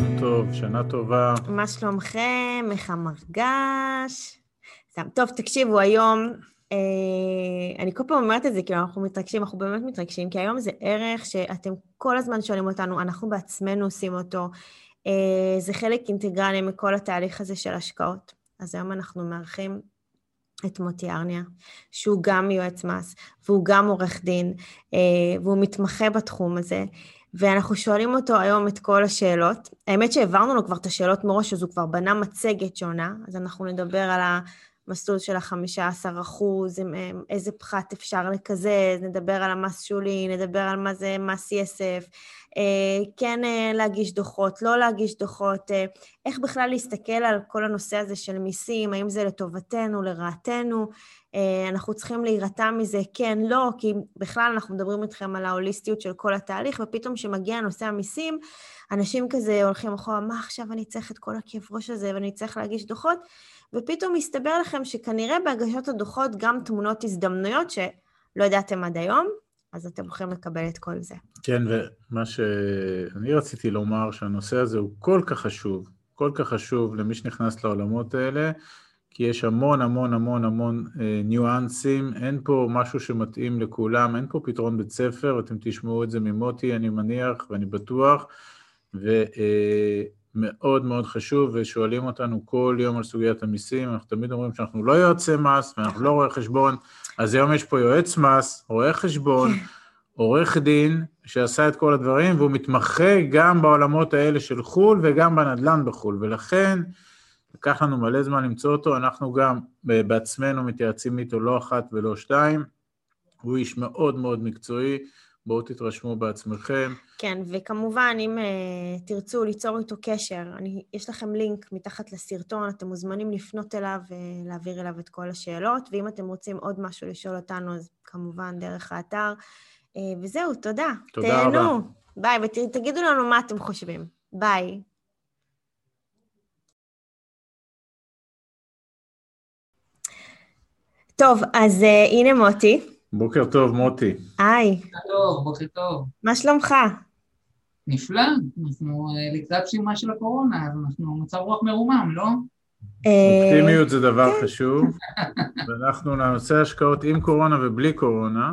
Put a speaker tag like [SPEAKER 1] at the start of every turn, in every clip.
[SPEAKER 1] יום טוב, שנה טובה.
[SPEAKER 2] מה שלומכם? איך המרגש? טוב, תקשיבו, היום, אה, אני כל פעם אומרת את זה, כאילו, אנחנו מתרגשים, אנחנו באמת מתרגשים, כי היום זה ערך שאתם כל הזמן שואלים אותנו, אנחנו בעצמנו עושים אותו. אה, זה חלק אינטגרלי מכל התהליך הזה של השקעות. אז היום אנחנו מארחים את מוטי ארניה, שהוא גם יועץ מס, והוא גם עורך דין, אה, והוא מתמחה בתחום הזה. ואנחנו שואלים אותו היום את כל השאלות. האמת שהעברנו לו כבר את השאלות מראש, אז הוא כבר בנה מצגת שונה, אז אנחנו נדבר על המסלול של החמישה עשר אחוז, איזה פחת אפשר לקזז, נדבר על המס שולי, נדבר על מה זה מס יסף, אה, כן אה, להגיש דוחות, לא להגיש דוחות, אה, איך בכלל להסתכל על כל הנושא הזה של מיסים, האם זה לטובתנו, לרעתנו, אנחנו צריכים להירתע מזה, כן, לא, כי בכלל אנחנו מדברים איתכם על ההוליסטיות של כל התהליך, ופתאום כשמגיע נושא המיסים, אנשים כזה הולכים אחורה, מה עכשיו אני צריך את כל הכאב ראש הזה ואני צריך להגיש דוחות? ופתאום מסתבר לכם שכנראה בהגשת הדוחות גם תמונות הזדמנויות שלא ידעתם עד היום, אז אתם יכולים לקבל את כל זה.
[SPEAKER 1] כן, ומה שאני רציתי לומר, שהנושא הזה הוא כל כך חשוב, כל כך חשוב למי שנכנס לעולמות האלה, כי יש המון המון המון המון אה, ניואנסים, אין פה משהו שמתאים לכולם, אין פה פתרון בית ספר, אתם תשמעו את זה ממוטי, אני מניח ואני בטוח, ומאוד אה, מאוד חשוב, ושואלים אותנו כל יום על סוגיית המיסים, אנחנו תמיד אומרים שאנחנו לא יועצי מס ואנחנו לא רואי חשבון, אז היום יש פה יועץ מס, רואה חשבון, עורך דין, שעשה את כל הדברים, והוא מתמחה גם בעולמות האלה של חו"ל וגם בנדל"ן בחו"ל, ולכן לקח לנו מלא זמן למצוא אותו, אנחנו גם בעצמנו מתייעצים איתו לא אחת ולא שתיים, הוא איש מאוד מאוד מקצועי, בואו תתרשמו בעצמכם.
[SPEAKER 2] כן, וכמובן, אם uh, תרצו ליצור איתו קשר, אני, יש לכם לינק מתחת לסרטון, אתם מוזמנים לפנות אליו ולהעביר אליו את כל השאלות, ואם אתם רוצים עוד משהו לשאול אותנו, אז כמובן דרך האתר. Uh, וזהו, תודה.
[SPEAKER 1] תודה תהנו. רבה.
[SPEAKER 2] ביי, ותגידו לנו מה אתם חושבים. ביי. טוב, אז uh, הנה מוטי.
[SPEAKER 1] בוקר טוב, מוטי.
[SPEAKER 2] היי.
[SPEAKER 3] בוקר טוב, בוקר טוב.
[SPEAKER 2] מה שלומך?
[SPEAKER 3] נפלא, אנחנו אה, לקראת סיומה של הקורונה, אז אנחנו מצב רוח מרומם, לא?
[SPEAKER 1] אה, אופטימיות זה דבר כן. חשוב, ואנחנו נעשה השקעות עם קורונה ובלי קורונה.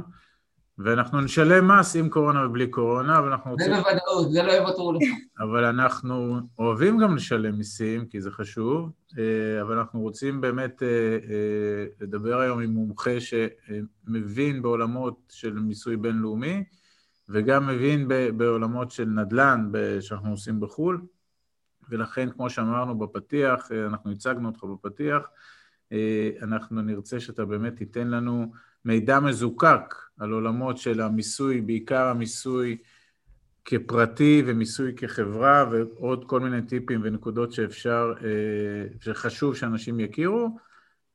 [SPEAKER 1] ואנחנו נשלם מס עם קורונה ובלי קורונה, אבל אנחנו
[SPEAKER 3] רוצים... זה בוודאות, זה לא יוותרו לך.
[SPEAKER 1] אבל אנחנו אוהבים גם לשלם מיסים, כי זה חשוב, אה, אבל אנחנו רוצים באמת אה, אה, לדבר היום עם מומחה שמבין בעולמות של מיסוי בינלאומי, וגם מבין בעולמות של נדל"ן שאנחנו עושים בחו"ל, ולכן, כמו שאמרנו בפתיח, אנחנו הצגנו אותך בפתיח, אנחנו נרצה שאתה באמת תיתן לנו מידע מזוקק על עולמות של המיסוי, בעיקר המיסוי כפרטי ומיסוי כחברה ועוד כל מיני טיפים ונקודות שאפשר, אה, שחשוב שאנשים יכירו.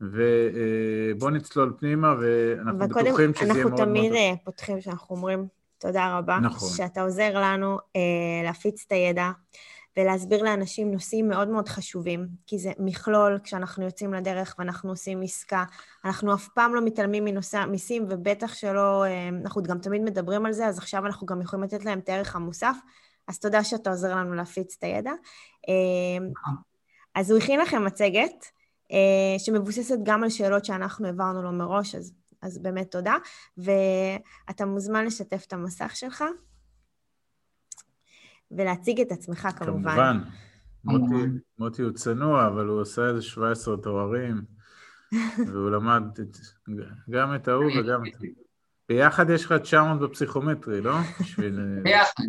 [SPEAKER 1] ובואו נצלול פנימה, ואנחנו בטוחים שזה יהיה מאוד מאוד...
[SPEAKER 2] אנחנו תמיד אה, פותחים שאנחנו אומרים תודה רבה. נכון. שאתה עוזר לנו אה, להפיץ את הידע. ולהסביר לאנשים נושאים מאוד מאוד חשובים, כי זה מכלול כשאנחנו יוצאים לדרך ואנחנו עושים עסקה. אנחנו אף פעם לא מתעלמים מנושא המיסים, ובטח שלא, אה, אנחנו גם תמיד מדברים על זה, אז עכשיו אנחנו גם יכולים לתת להם את הערך המוסף. אז תודה שאתה עוזר לנו להפיץ את הידע. אה, אז הוא הכין לכם מצגת אה, שמבוססת גם על שאלות שאנחנו העברנו לו מראש, אז, אז באמת תודה. ואתה מוזמן לשתף את המסך שלך. ולהציג את עצמך כמובן.
[SPEAKER 1] כמובן. מוטי, מוטי הוא צנוע, אבל הוא עשה איזה 17 תוארים, והוא למד את, גם את ההוא וגם את... ביחד יש לך 900 בפסיכומטרי, לא?
[SPEAKER 3] בשביל... ביחד.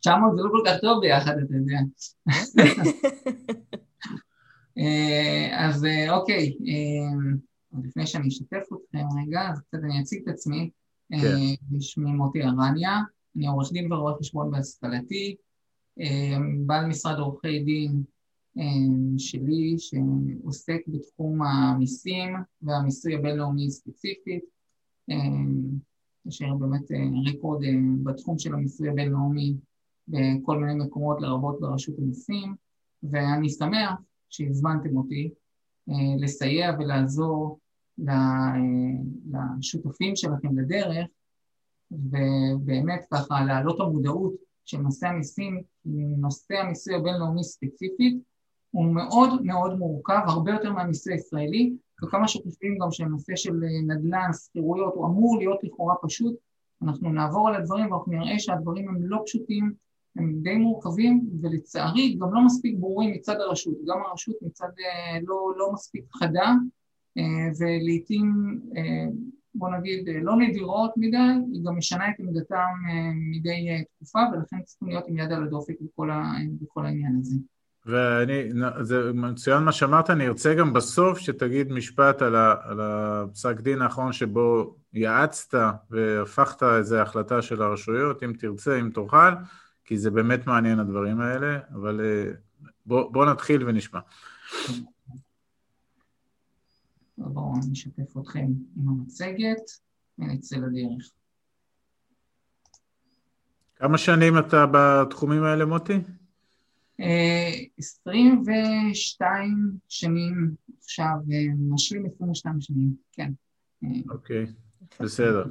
[SPEAKER 3] 900 זה לא כל כך טוב ביחד, אתה יודע. אה, אז אה, אוקיי, אה, לפני שאני אשתף אתכם רגע, אז קצת אני אציג את עצמי. כן. שמי מוטי ארניה, אני עורך דין ורואה חשבון בהשכלתי, אה, בעל משרד עורכי דין אה, שלי שעוסק בתחום המיסים והמיסוי הבינלאומי ספציפית, אה, יש באמת רקורד בתחום של המיסוי הבינלאומי בכל מיני מקומות לרבות ברשות המיסים, ואני שמח שהזמנתם אותי לסייע ולעזור לשותפים שלכם לדרך ובאמת ככה להעלות המודעות של נושא המיסים, נושא המיסוי הבינלאומי ספציפית, הוא מאוד מאוד מורכב, הרבה יותר מהמיסוי הישראלי, וכמה שחושבים גם שהנושא של נדל"ן, שכירויות, הוא אמור להיות לכאורה פשוט, אנחנו נעבור על הדברים ואנחנו נראה שהדברים הם לא פשוטים, הם די מורכבים, ולצערי גם לא מספיק ברורים מצד הרשות, גם הרשות מצד אה, לא, לא מספיק חדה, אה, ולעיתים, אה, בוא נגיד, לא נדירות מדי, היא גם משנה את עמדתם מדי תקופה, ולכן צריכים להיות עם יד על הדופק בכל, בכל העניין הזה.
[SPEAKER 1] ואני, זה מצוין מה שאמרת, אני ארצה גם בסוף שתגיד משפט על, ה, על הפסק דין האחרון שבו יעצת והפכת איזו החלטה של הרשויות, אם תרצה, אם תוכל, כי זה באמת מעניין הדברים האלה, אבל אה, בוא, בוא נתחיל ונשמע.
[SPEAKER 3] בואו נשתף אתכם עם המצגת ונצא לדרך.
[SPEAKER 1] כמה שנים אתה בתחומים האלה, מוטי?
[SPEAKER 3] 22 שנים עכשיו, משלים 22 שנים, כן.
[SPEAKER 1] אוקיי, בסדר.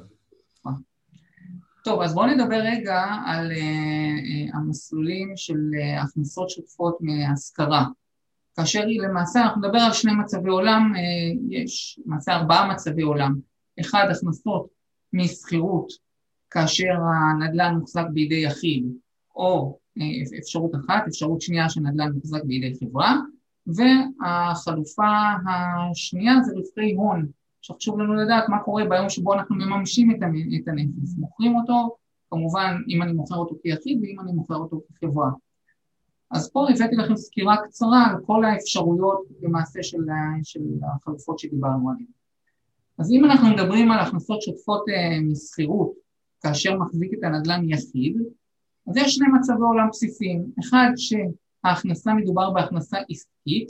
[SPEAKER 3] טוב, אז בואו נדבר רגע על המסלולים של הכנסות שוטפות מהשכרה. כאשר היא למעשה, אנחנו נדבר על שני מצבי עולם, uh, יש למעשה ארבעה מצבי עולם. אחד, הכנסות משכירות, כאשר הנדל"ן מוחזק בידי יחיד, או uh, אפשרות אחת, אפשרות שנייה שנדל"ן מוחזק בידי חברה, והחלופה השנייה זה רווחי הון, עכשיו חשוב לנו לדעת מה קורה ביום שבו אנחנו מממשים את הנכס, מוכרים אותו, כמובן אם אני מוכר אותו כיחיד ואם אני מוכר אותו כחברה. אז פה הבאתי לכם סקירה קצרה על כל האפשרויות למעשה של, של החלופות שדיברנו עליהן. אז אם אנחנו מדברים על הכנסות שוטפות אה, משכירות כאשר מחזיק את הנדל"ן יחיד, אז יש שני מצבי עולם בסיסיים, אחד שההכנסה מדובר בהכנסה עסקית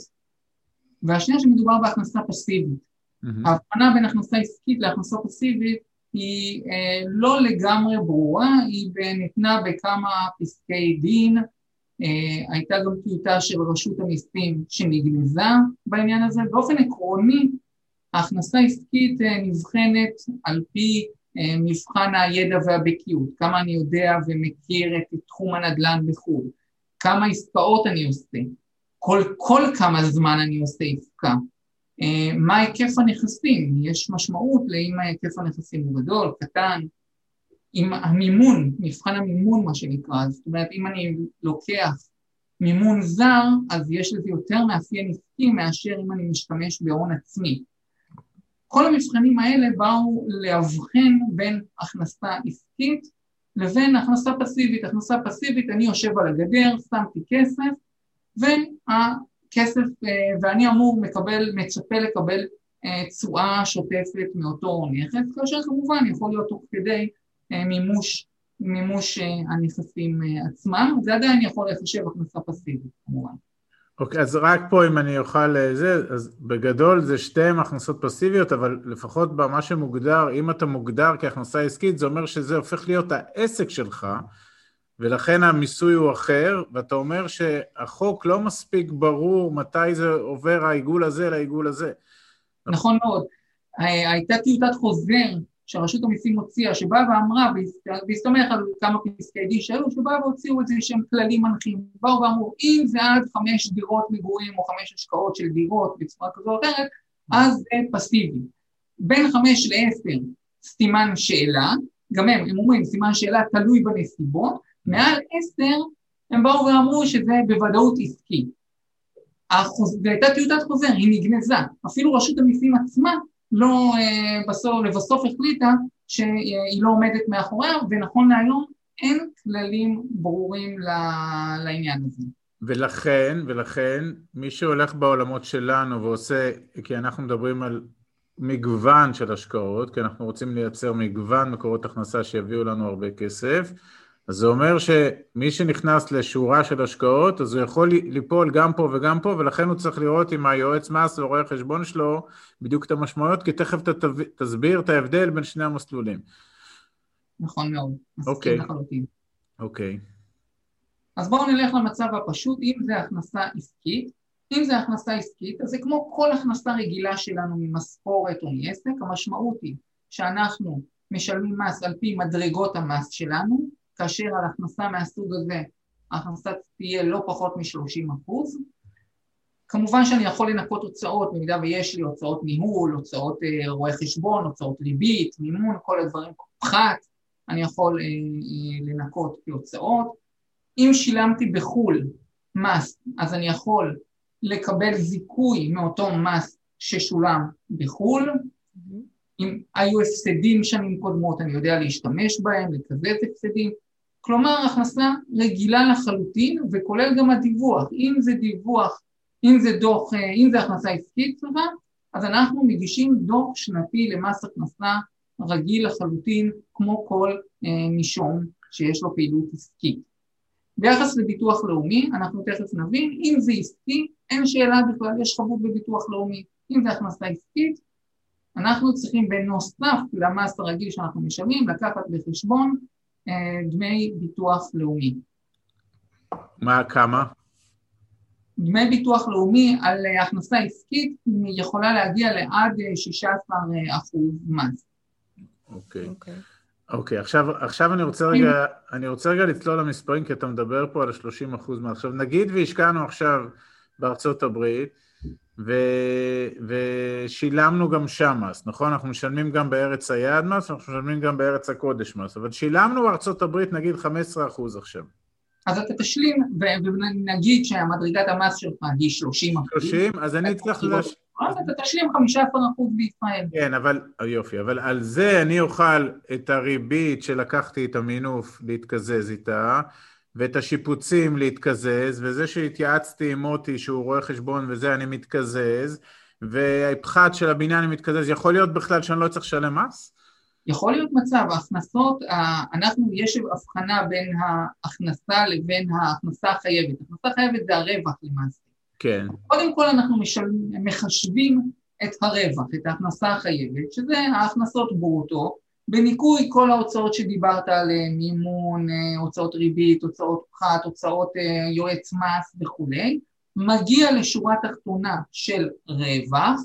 [SPEAKER 3] והשנייה שמדובר בהכנסה פסיבית. Mm-hmm. ההבחנה בין הכנסה עסקית להכנסה פסיבית היא אה, לא לגמרי ברורה, היא ניתנה בכמה פסקי דין, הייתה גם טיוטה של רשות המיסים שנגנזה בעניין הזה. באופן עקרוני, ההכנסה העסקית אה, נבחנת על פי אה, מבחן הידע והבקיאות, כמה אני יודע ומכיר את תחום הנדל"ן בחו"ל, כמה עסקאות אני עושה, כל, כל כמה זמן אני עושה עסקה. אה, מה היקף הנכסים, יש משמעות לאם היקף הנכסים הוא גדול, קטן, עם המימון, מבחן המימון מה שנקרא, זאת אומרת אם אני לוקח מימון זר, אז יש לזה יותר מאפיין עסקי מאשר אם אני משתמש בהון עצמי. כל המבחנים האלה באו לאבחן בין הכנסה עסקית לבין הכנסה פסיבית. הכנסה פסיבית, אני יושב על הגדר, שמתי כסף, וה... כסף אה, ואני אמור מקבל, מצפה לקבל אה, תשואה שוטפת מאותו נכס, כאשר כמובן יכול להיות תוך כדי מימוש, מימוש הנכסים עצמם, זה עדיין יכול לחשב הכנסה פסיבית כמובן.
[SPEAKER 1] אוקיי, okay, אז רק פה אם אני אוכל זה, אז בגדול זה שתיהן הכנסות פסיביות, אבל לפחות במה שמוגדר, אם אתה מוגדר כהכנסה עסקית, זה אומר שזה הופך להיות העסק שלך, ולכן המיסוי הוא אחר, ואתה אומר שהחוק לא מספיק ברור מתי זה עובר העיגול הזה לעיגול הזה.
[SPEAKER 3] נכון מאוד. הייתה טיוטת חוזר שרשות המיסים הוציאה, שבאה ואמרה, בהסתמך על כמה פסקי דין שהיו, שבאה והוציאו את זה שהם כללים מנחים. באו ואמרו, אם זה עד חמש דירות מגורים או חמש השקעות של דירות בצורה כזו או אחרת, אז זה פסיבי. בין חמש לעשר סימן שאלה, גם הם, הם אומרים סימן שאלה תלוי בנסיבות, מעל עשר הם באו ואמרו שזה בוודאות עסקי. החוז... והייתה טיוטת חוזר, היא נגנזה. אפילו רשות המיסים עצמה לא אה, בסוף, לבסוף החליטה שהיא לא עומדת מאחוריה, ונכון להיום אין כללים ברורים לעניין הזה.
[SPEAKER 1] ולכן, ולכן, מי שהולך בעולמות שלנו ועושה, כי אנחנו מדברים על מגוון של השקעות, כי אנחנו רוצים לייצר מגוון מקורות הכנסה שיביאו לנו הרבה כסף, אז זה אומר שמי שנכנס לשורה של השקעות, אז הוא יכול ליפול גם פה וגם פה, ולכן הוא צריך לראות עם היועץ מס ורואה החשבון שלו בדיוק את המשמעויות, כי תכף אתה תסביר את ההבדל בין שני המסלולים.
[SPEAKER 3] נכון מאוד.
[SPEAKER 1] אוקיי. אוקיי.
[SPEAKER 3] אז בואו נלך למצב הפשוט, אם זה הכנסה עסקית, אם זה הכנסה עסקית, אז זה כמו כל הכנסה רגילה שלנו ממשכורת או מעסק, המשמעות היא שאנחנו משלמים מס על פי מדרגות המס שלנו, כאשר על הכנסה מהסוג הזה ההכנסה תהיה לא פחות מ-30 אחוז. כמובן שאני יכול לנקות הוצאות, במידה ויש לי הוצאות ניהול, הוצאות אה, רואי חשבון, הוצאות ריבית, מימון, כל הדברים, פחת, אני יכול אה, אה, לנקות כהוצאות. אם שילמתי בחו"ל מס, אז אני יכול לקבל זיכוי מאותו מס ששולם בחו"ל. Mm-hmm. אם היו הפסדים שנים קודמות, אני יודע להשתמש בהם, לקזז הפסדים. כלומר, הכנסה רגילה לחלוטין, וכולל גם הדיווח. אם זה דיווח, אם זה דוח, אה, אם זה הכנסה עסקית, סליחה, אז אנחנו מגישים דוח שנתי למס הכנסה רגיל לחלוטין, כמו כל אה, נישום שיש לו פעילות עסקית. ביחס לביטוח לאומי, אנחנו תכף נבין, אם זה עסקי, אין שאלה בכלל, יש חבות בביטוח לאומי. אם זה הכנסה עסקית, אנחנו צריכים בנוסף למס הרגיל שאנחנו משלמים, לקחת בחשבון דמי ביטוח לאומי.
[SPEAKER 1] מה, כמה?
[SPEAKER 3] דמי ביטוח לאומי על הכנסה עסקית יכולה להגיע לעד 16 אחוז מס.
[SPEAKER 1] אוקיי. Okay. אוקיי. Okay. אוקיי, עכשיו, עכשיו אני, רוצה רגע, אני רוצה רגע לצלול למספרים, כי אתה מדבר פה על ה-30 אחוז מס. עכשיו, נגיד והשקענו עכשיו בארצות הברית, ו, ושילמנו גם שם מס, נכון? אנחנו משלמים גם בארץ היעד מס, אנחנו משלמים גם בארץ הקודש מס, אבל שילמנו בארצות הברית נגיד 15 אחוז עכשיו.
[SPEAKER 3] אז אתה תשלים, ונגיד שהמדרגת המס שלך היא 30
[SPEAKER 1] אחוז. 30, אז אני אצטרך... לש...
[SPEAKER 3] אז אתה תשלים 15 אחוז בישראל.
[SPEAKER 1] כן, אבל, יופי, אבל על זה אני אוכל את הריבית שלקחתי את המינוף להתקזז איתה, ואת השיפוצים להתקזז, וזה שהתייעצתי עם מוטי שהוא רואה חשבון וזה אני מתקזז, והפחת של הבניין אני מתקזז, יכול להיות בכלל שאני לא צריך לשלם מס?
[SPEAKER 3] יכול להיות מצב, ההכנסות, אנחנו, יש הבחנה בין ההכנסה לבין ההכנסה החייבת. הכנסה חייבת זה הרווח למעשה.
[SPEAKER 1] כן.
[SPEAKER 3] קודם כל אנחנו משלמים, מחשבים את הרווח, את ההכנסה החייבת, שזה ההכנסות ברוטו, בניכוי כל ההוצאות שדיברת עליהן, מימון, אה, הוצאות ריבית, הוצאות פחת, הוצאות אה, יועץ מס וכולי, מגיע לשורה תחתונה של רווח,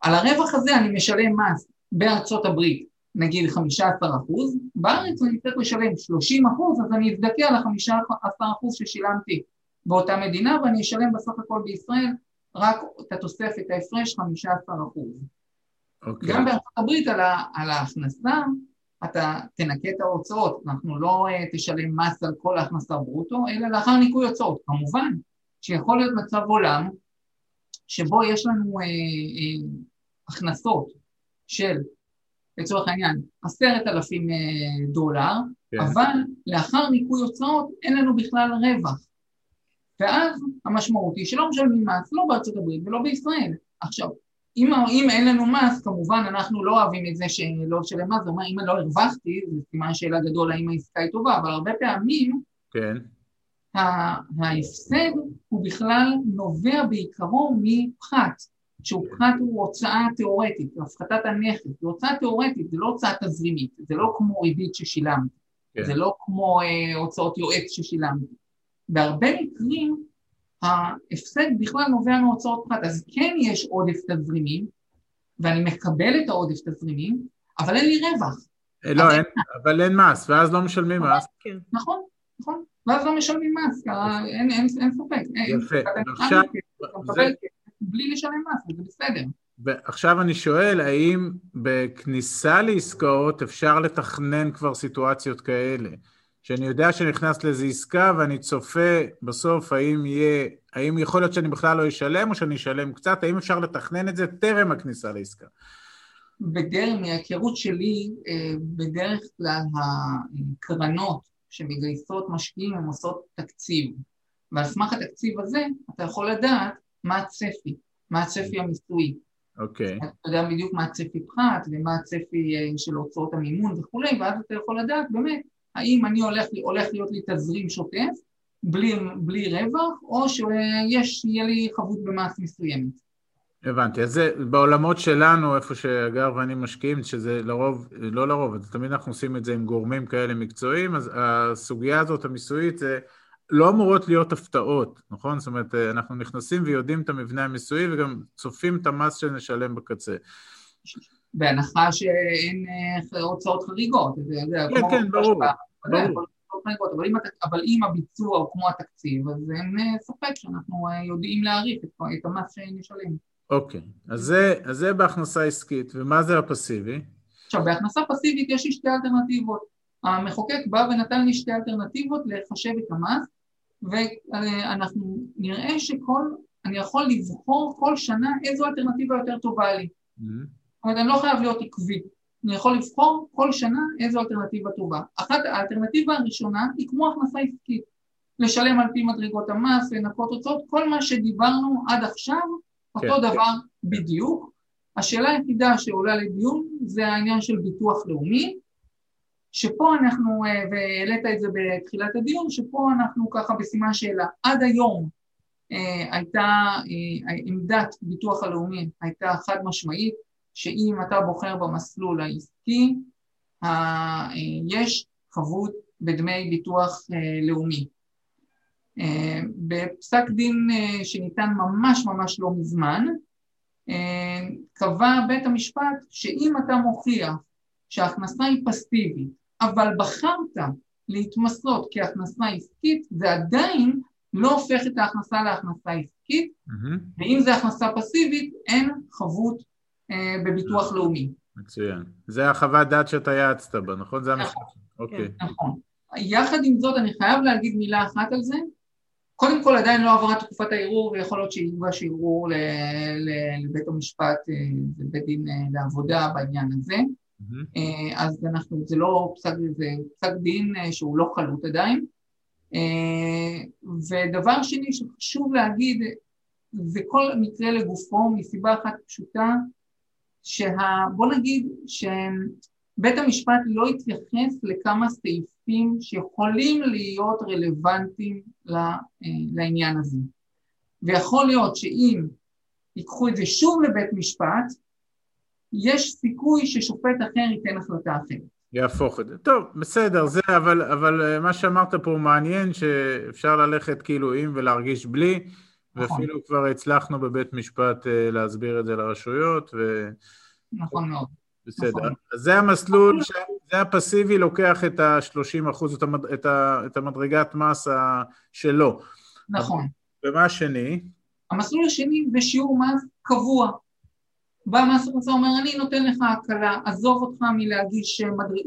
[SPEAKER 3] על הרווח הזה אני משלם מס בארצות הברית, נגיד 15 אחוז, בארץ אני צריך לשלם 30 אחוז, אז אני אזדכה על ה-15 אחוז ששילמתי באותה מדינה, ואני אשלם בסך הכל בישראל רק את התוספת, ההפרש 15 אחוז. Okay. אוקיי. גם בארצות הברית על, ה, על ההכנסה אתה תנקה את ההוצאות, אנחנו לא uh, תשלם מס על כל ההכנסה ברוטו, אלא לאחר ניקוי הוצאות. כמובן שיכול להיות מצב עולם שבו יש לנו uh, uh, הכנסות של, לצורך העניין, עשרת אלפים דולר, כן. אבל לאחר ניקוי הוצאות אין לנו בכלל רווח. ואז המשמעות היא שלא משלמים מס, לא בארצות הברית ולא בישראל. עכשיו, אם, אם אין לנו מס, כמובן אנחנו לא אוהבים את זה שלא לשלם מס, זאת אומרת, אם אני לא הרווחתי, זה סימן שאלה גדול האם העסקה היא טובה, אבל הרבה פעמים,
[SPEAKER 1] כן.
[SPEAKER 3] ההפסד הוא בכלל נובע בעיקרו מפחת, שהוא פחת הוא הוצאה תיאורטית, הפחתת הנכס, זו הוצאה תיאורטית, זה לא הוצאה תזרימית, זה לא כמו ריבית ששילמתי, כן. זה לא כמו אה, הוצאות יועץ ששילמתי. בהרבה מקרים ההפסד בכלל נובע מהוצאות פחת, אז כן יש עודף תזרימים, ואני מקבל את העודף תזרימים, אבל אין לי רווח.
[SPEAKER 1] אה, לא, אין, אבל אין מס, ואז לא משלמים
[SPEAKER 3] מס. כן. נכון, נכון, ואז לא משלמים מס, אין ספק.
[SPEAKER 1] יפה, עכשיו...
[SPEAKER 3] בלי לשלם מס, זה בסדר.
[SPEAKER 1] ועכשיו אני שואל, האם בכניסה לעסקאות אפשר לתכנן כבר סיטואציות כאלה? שאני יודע שנכנס לאיזו עסקה ואני צופה בסוף האם יהיה, האם יכול להיות שאני בכלל לא אשלם או שאני אשלם קצת, האם אפשר לתכנן את זה טרם הכניסה לעסקה?
[SPEAKER 3] בדרך, מההיכרות שלי, אה, בדרך כלל הקרנות שמגייסות משקיעים הן עושות תקציב, ועל סמך התקציב הזה אתה יכול לדעת מה הצפי, מה הצפי המיסוי.
[SPEAKER 1] אוקיי. Okay.
[SPEAKER 3] אתה יודע בדיוק מה הצפי פחת ומה הצפי אה, של הוצאות המימון וכולי, ואז אתה יכול לדעת באמת האם אני הולך, הולך להיות לי תזרים שוטף בלי, בלי רווח, או שיש, יהיה לי חבות במס מסוימת.
[SPEAKER 1] הבנתי, אז זה בעולמות שלנו, איפה שהגר ואני משקיעים, שזה לרוב, לא לרוב, אז תמיד אנחנו עושים את זה עם גורמים כאלה מקצועיים, אז הסוגיה הזאת המיסויית זה לא אמורות להיות הפתעות, נכון? זאת אומרת, אנחנו נכנסים ויודעים את המבנה המיסויי וגם צופים את המס שנשלם בקצה.
[SPEAKER 3] בהנחה שאין אה, הוצאות חריגות.
[SPEAKER 1] כן, כן, ברור. ברור.
[SPEAKER 3] אבל אם, אבל אם הביצוע הוא כמו התקציב, אז אין אה, ספק שאנחנו אה, יודעים להעריך את, את המס שנשלם.
[SPEAKER 1] אוקיי, אז זה, אז זה בהכנסה עסקית, ומה זה הפסיבי?
[SPEAKER 3] עכשיו, בהכנסה פסיבית יש לי שתי אלטרנטיבות. המחוקק בא ונתן לי שתי אלטרנטיבות לחשב את המס, ואנחנו נראה שכל, אני יכול לבחור כל שנה איזו אלטרנטיבה יותר טובה לי. Mm-hmm. אומרת, אני לא חייב להיות עקבי. אני יכול לבחור כל שנה איזו אלטרנטיבה טובה. אחת, האלטרנטיבה הראשונה היא כמו הכנסה עסקית. לשלם על פי מדרגות המס, לנקות הוצאות, כל מה שדיברנו עד עכשיו, כן, אותו כן. דבר בדיוק. השאלה היחידה שעולה לדיון זה העניין של ביטוח לאומי, שפה אנחנו, אה, והעלית את זה בתחילת הדיון, שפה אנחנו ככה בסימן שאלה. עד היום אה, הייתה, אה, עמדת ביטוח הלאומי הייתה חד משמעית, שאם אתה בוחר במסלול העסקי, יש חבות בדמי ביטוח לאומי. בפסק דין שניתן ממש ממש לא מזמן, קבע בית המשפט שאם אתה מוכיח שההכנסה היא פסיבית, אבל בחרת להתמסות כהכנסה עסקית, זה עדיין לא הופך את ההכנסה להכנסה עסקית, mm-hmm. ואם זה הכנסה פסיבית, אין חבות אה, בביטוח לאומי.
[SPEAKER 1] מצוין. זה החוות דעת שאתה יעצת בה, נכון? זה המשפט.
[SPEAKER 3] נכון. אוקיי. כן, נכון. יחד עם זאת, אני חייב להגיד מילה אחת על זה. קודם כל, עדיין לא עברה תקופת הערעור, ויכול להיות שיוגש ערעור לבית המשפט, אה, לבית דין אה, לעבודה בעניין הזה. אז אנחנו, זה לא פסק, זה פסק דין אה, שהוא לא חלוט עדיין. אה, ודבר שני שחשוב להגיד, זה כל מקרה לגופו מסיבה אחת פשוטה, שה... בוא נגיד שבית המשפט לא התייחס לכמה סעיפים שיכולים להיות רלוונטיים לעניין הזה. ויכול להיות שאם ייקחו את זה שוב לבית משפט, יש סיכוי ששופט אחר ייתן החלטה אחרת.
[SPEAKER 1] יהפוך את זה. טוב, בסדר, זה, אבל, אבל אה, מה שאמרת פה מעניין, שאפשר ללכת כאילו עם ולהרגיש בלי, נכון. ואפילו כבר הצלחנו בבית משפט אה, להסביר את זה לרשויות, ו...
[SPEAKER 3] נכון מאוד.
[SPEAKER 1] בסדר. נכון. אז זה המסלול, ש... זה הפסיבי לוקח את ה-30 אחוז, את, המד... את, ה... את המדרגת מס שלו.
[SPEAKER 3] נכון.
[SPEAKER 1] ומה השני?
[SPEAKER 3] המסלול השני זה שיעור מס קבוע. בא מס הכנסה אומר, אני נותן לך הקלה, עזוב אותך מלהגיש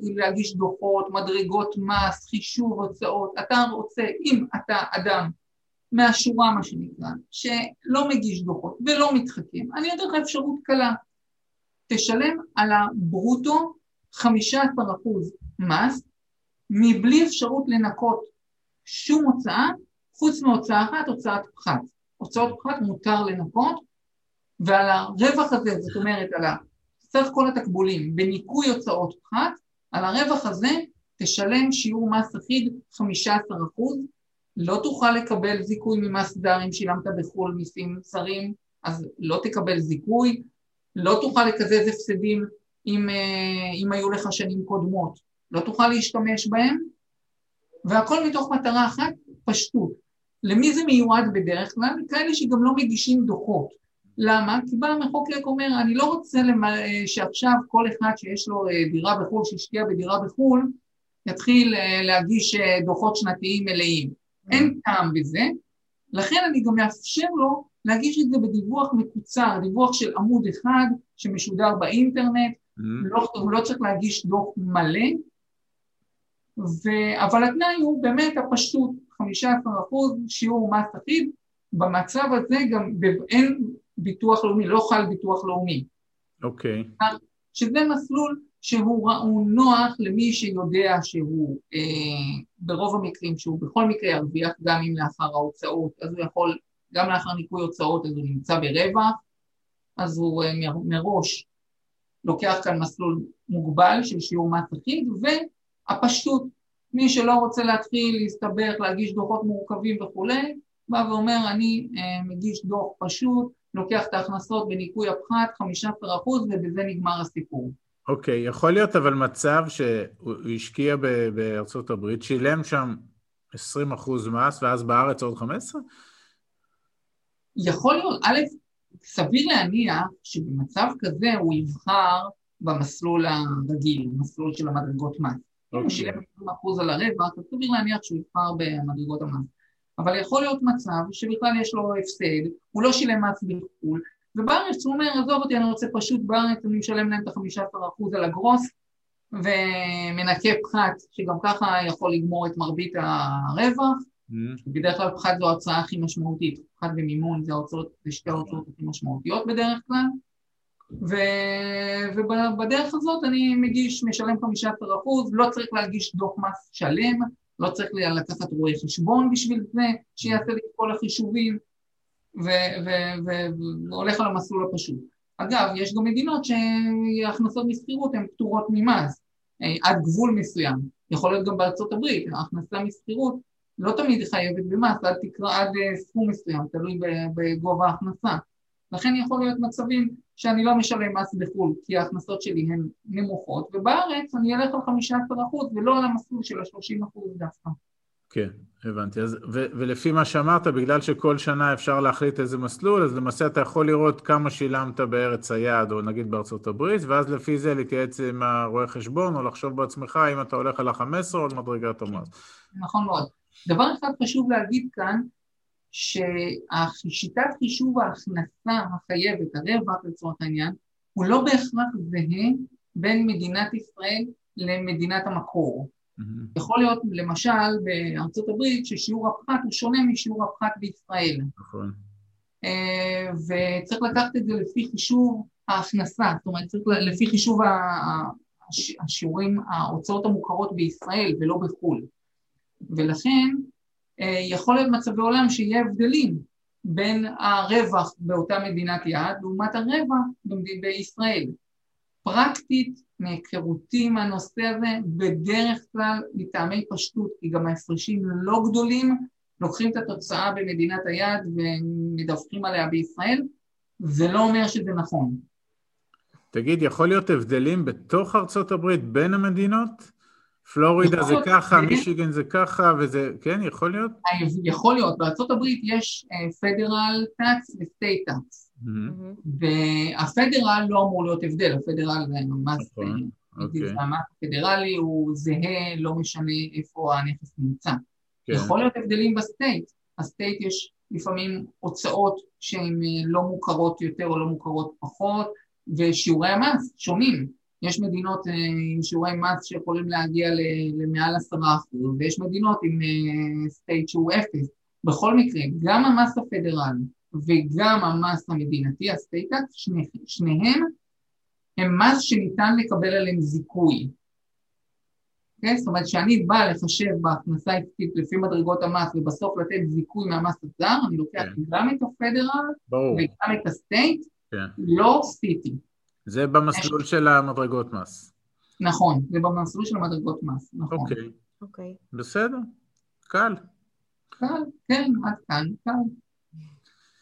[SPEAKER 3] מלהגיש דוחות, מדרגות מס, חישוב הוצאות, אתה רוצה, אם אתה אדם מהשורה מה שנקרא, שלא מגיש דוחות ולא מתחכם, אני נותן לך אפשרות קלה, תשלם על הברוטו 15% מס, מבלי אפשרות לנקות שום הוצאה, חוץ מהוצאה אחת, הוצאת פחת. הוצאות פחת מותר לנקות, ועל הרווח הזה, זאת אומרת על סך כל התקבולים בניכוי הוצאות פחת, על הרווח הזה תשלם שיעור מס אחיד 15%, לא תוכל לקבל זיכוי ממס דר אם שילמת בחו"ל מיסים צרים, אז לא תקבל זיכוי, לא תוכל לקזז הפסדים אם, אה, אם היו לך שנים קודמות, לא תוכל להשתמש בהם, והכל מתוך מטרה אחת, פשטות. למי זה מיועד בדרך כלל? כאלה שגם לא מגישים דוחות. למה? כי בא המחוקק אומר, אני לא רוצה למה, שעכשיו כל אחד שיש לו אה, דירה בחו"ל, שהשקיע בדירה בחו"ל, יתחיל אה, להגיש אה, דוחות שנתיים מלאים. אין טעם בזה, לכן אני גם מאפשר לו להגיש את זה בדיווח מקוצר, דיווח של עמוד אחד שמשודר באינטרנט, mm-hmm. לא, לא צריך להגיש דוח מלא, ו... אבל התנאי הוא באמת הפשוט, 15% שיעור מס אחיד, במצב הזה גם אין ביטוח לאומי, לא חל ביטוח לאומי.
[SPEAKER 1] אוקיי. Okay.
[SPEAKER 3] שזה מסלול שהוא נוח למי שיודע שהוא אה, ברוב המקרים שהוא בכל מקרה ירוויח גם אם לאחר ההוצאות, אז הוא יכול, גם לאחר ניקוי הוצאות אז הוא נמצא ברווח, אז הוא אה, מראש לוקח כאן מסלול מוגבל של שיעור מס אחיד, והפשטות, מי שלא רוצה להתחיל להסתבך, להגיש דוחות מורכבים וכולי, בא ואומר אני אה, מגיש דוח פשוט, לוקח את ההכנסות בניכוי הפחת, 15% ובזה נגמר הסיפור.
[SPEAKER 1] אוקיי, okay, יכול להיות אבל מצב שהוא השקיע בארצות הברית, שילם שם 20% מס ואז בארץ עוד 15?
[SPEAKER 3] יכול להיות, א', סביר להניח שבמצב כזה הוא יבחר במסלול הרגיל, במסלול של המדרגות מס. אם הוא שילם 20% על הרווח, אז סביר להניח שהוא יבחר במדרגות המס. אבל יכול להיות מצב שבכלל יש לו הפסד, הוא לא שילם מס בחו"ל, ובארץ הוא אומר, עזוב אותי, אני רוצה פשוט בארץ, אני משלם להם את ה-15% על הגרוס, ומנקה פחת, שגם ככה יכול לגמור את מרבית הרווח. בדרך כלל פחת זו ההוצאה הכי משמעותית, פחת במימון זה, ההוצאות, זה שתי ההוצאות הכי משמעותיות בדרך כלל, ו... ובדרך הזאת אני מגיש, משלם 15%, לא צריך להגיש דוח מס שלם, לא צריך לקחת רואה חשבון בשביל זה, שיעשה לי את כל החישובים, והולך על המסלול הפשוט. אגב, יש גם מדינות שהכנסות משכירות הן פטורות ממס, אה, עד גבול מסוים. יכול להיות גם בארצות הברית, ההכנסה משכירות לא תמיד חייבת במס, עד, תקרא, עד אה, סכום מסוים, תלוי בגובה ההכנסה. לכן יכול להיות מצבים שאני לא משלם מס בחו"ל כי ההכנסות שלי הן נמוכות, ובארץ אני אלך על 15% ולא על המסלול של ה-30% דווקא.
[SPEAKER 1] כן, הבנתי. אז, ו- ולפי מה שאמרת, בגלל שכל שנה אפשר להחליט איזה מסלול, אז למעשה אתה יכול לראות כמה שילמת בארץ היעד, או נגיד בארצות הברית, ואז לפי זה להתייעץ עם הרואה חשבון, או לחשוב בעצמך אם אתה הולך על ה-15 או על מדרגת המס.
[SPEAKER 3] נכון מאוד. דבר אחד חשוב להגיד כאן, ששיטת חישוב ההכנסה החייבת, הרווח לצורך העניין, הוא לא בהכרח זהה בין מדינת ישראל למדינת המקור. Mm-hmm. יכול להיות למשל בארצות הברית ששיעור הפחת הוא שונה משיעור הפחת בישראל. נכון. אה, וצריך לקחת את זה לפי חישוב ההכנסה, זאת אומרת צריך לפי חישוב השיעורים, ההוצאות המוכרות בישראל ולא בחו"ל. ולכן אה, יכול להיות מצבי עולם שיהיה הבדלים בין הרווח באותה מדינת יעד לעומת הרווח בישראל. פרקטית, מהיכרותי עם הנושא הזה, בדרך כלל מטעמי פשטות, כי גם ההפרשים לא גדולים, לוקחים את התוצאה במדינת היעד ומדווחים עליה בישראל, זה לא אומר שזה נכון.
[SPEAKER 1] תגיד, יכול להיות הבדלים בתוך ארצות הברית בין המדינות? פלורידה זה ככה, מישיגן זה ככה, וזה, כן, יכול להיות?
[SPEAKER 3] יכול להיות, בארה"ב יש federal tax ו state tax. וה federal לא אמור להיות הבדל, ה federal זה ממש, נכון, אוקיי. המס הפדרלי הוא זהה, לא משנה איפה הנכס נמצא. כן. יכול להיות הבדלים ב state, ה state יש לפעמים הוצאות שהן אה, לא מוכרות יותר או לא מוכרות פחות, ושיעורי המס שונים. יש מדינות אה, עם שיעורי מס שיכולים להגיע למעל עשרה אחוז, ויש מדינות עם state אה, שהוא אפס. בכל מקרה, גם המס הפדרלי וגם המס המדינתי, ה state tax, שני, שניהם הם מס שניתן לקבל עליהם זיכוי. Okay? אוקיי? זאת אומרת, כשאני בא לחשב בהכנסה עסקית לפי מדרגות המס ובסוף לתת זיכוי מהמס הזר, אני לוקח כן. גם את ה federal וגם את ה state, כן. לא city.
[SPEAKER 1] זה במסלול יש... של המדרגות מס.
[SPEAKER 3] נכון, זה במסלול של המדרגות מס, נכון.
[SPEAKER 1] אוקיי. Okay. אוקיי. Okay. בסדר, קל.
[SPEAKER 3] קל, כן, עד כאן, קל.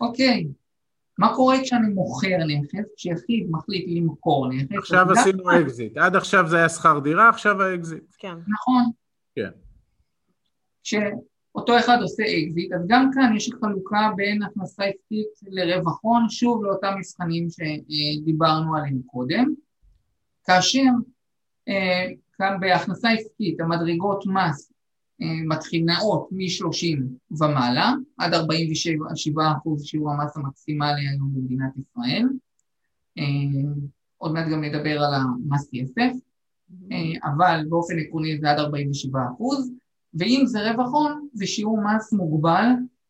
[SPEAKER 3] אוקיי, מה קורה כשאני מוכר נכס, כשיחיד מחליט למכור נכס?
[SPEAKER 1] עכשיו עשינו אקזיט, עד עכשיו זה היה שכר דירה, עכשיו האקזיט.
[SPEAKER 3] כן. נכון.
[SPEAKER 1] כן.
[SPEAKER 3] כשאותו אחד עושה אקזיט, אז גם כאן יש חלוקה בין הכנסה עסקית לרווח הון, שוב לאותם מבחנים שדיברנו עליהם קודם, כאשר אה, כאן בהכנסה עסקית המדרגות מס מתחילות מ-30 ומעלה, עד 47 אחוז שיעור המס המקסימלי היום במדינת ישראל. אה, עוד מעט גם נדבר על המס אה, אבל באופן עקרוני זה עד 47 אחוז, ואם זה רווח הון, זה שיעור מס מוגבל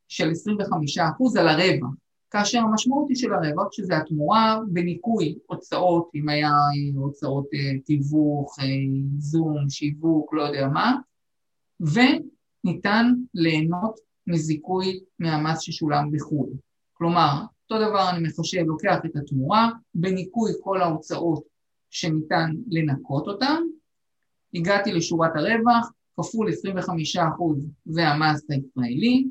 [SPEAKER 3] של 25 אחוז על הרווח, כאשר המשמעות היא של הרווח, שזה התמורה בניכוי הוצאות, אם היה הוצאות אה, תיווך, זום, שיווק, לא יודע מה, וניתן ליהנות מזיכוי מהמס ששולם בחו"ל. כלומר, אותו דבר אני מחשב, לוקח את התמורה, בניכוי כל ההוצאות שניתן לנכות אותן, הגעתי לשורת הרווח, כפול 25% זה המס הישראלי,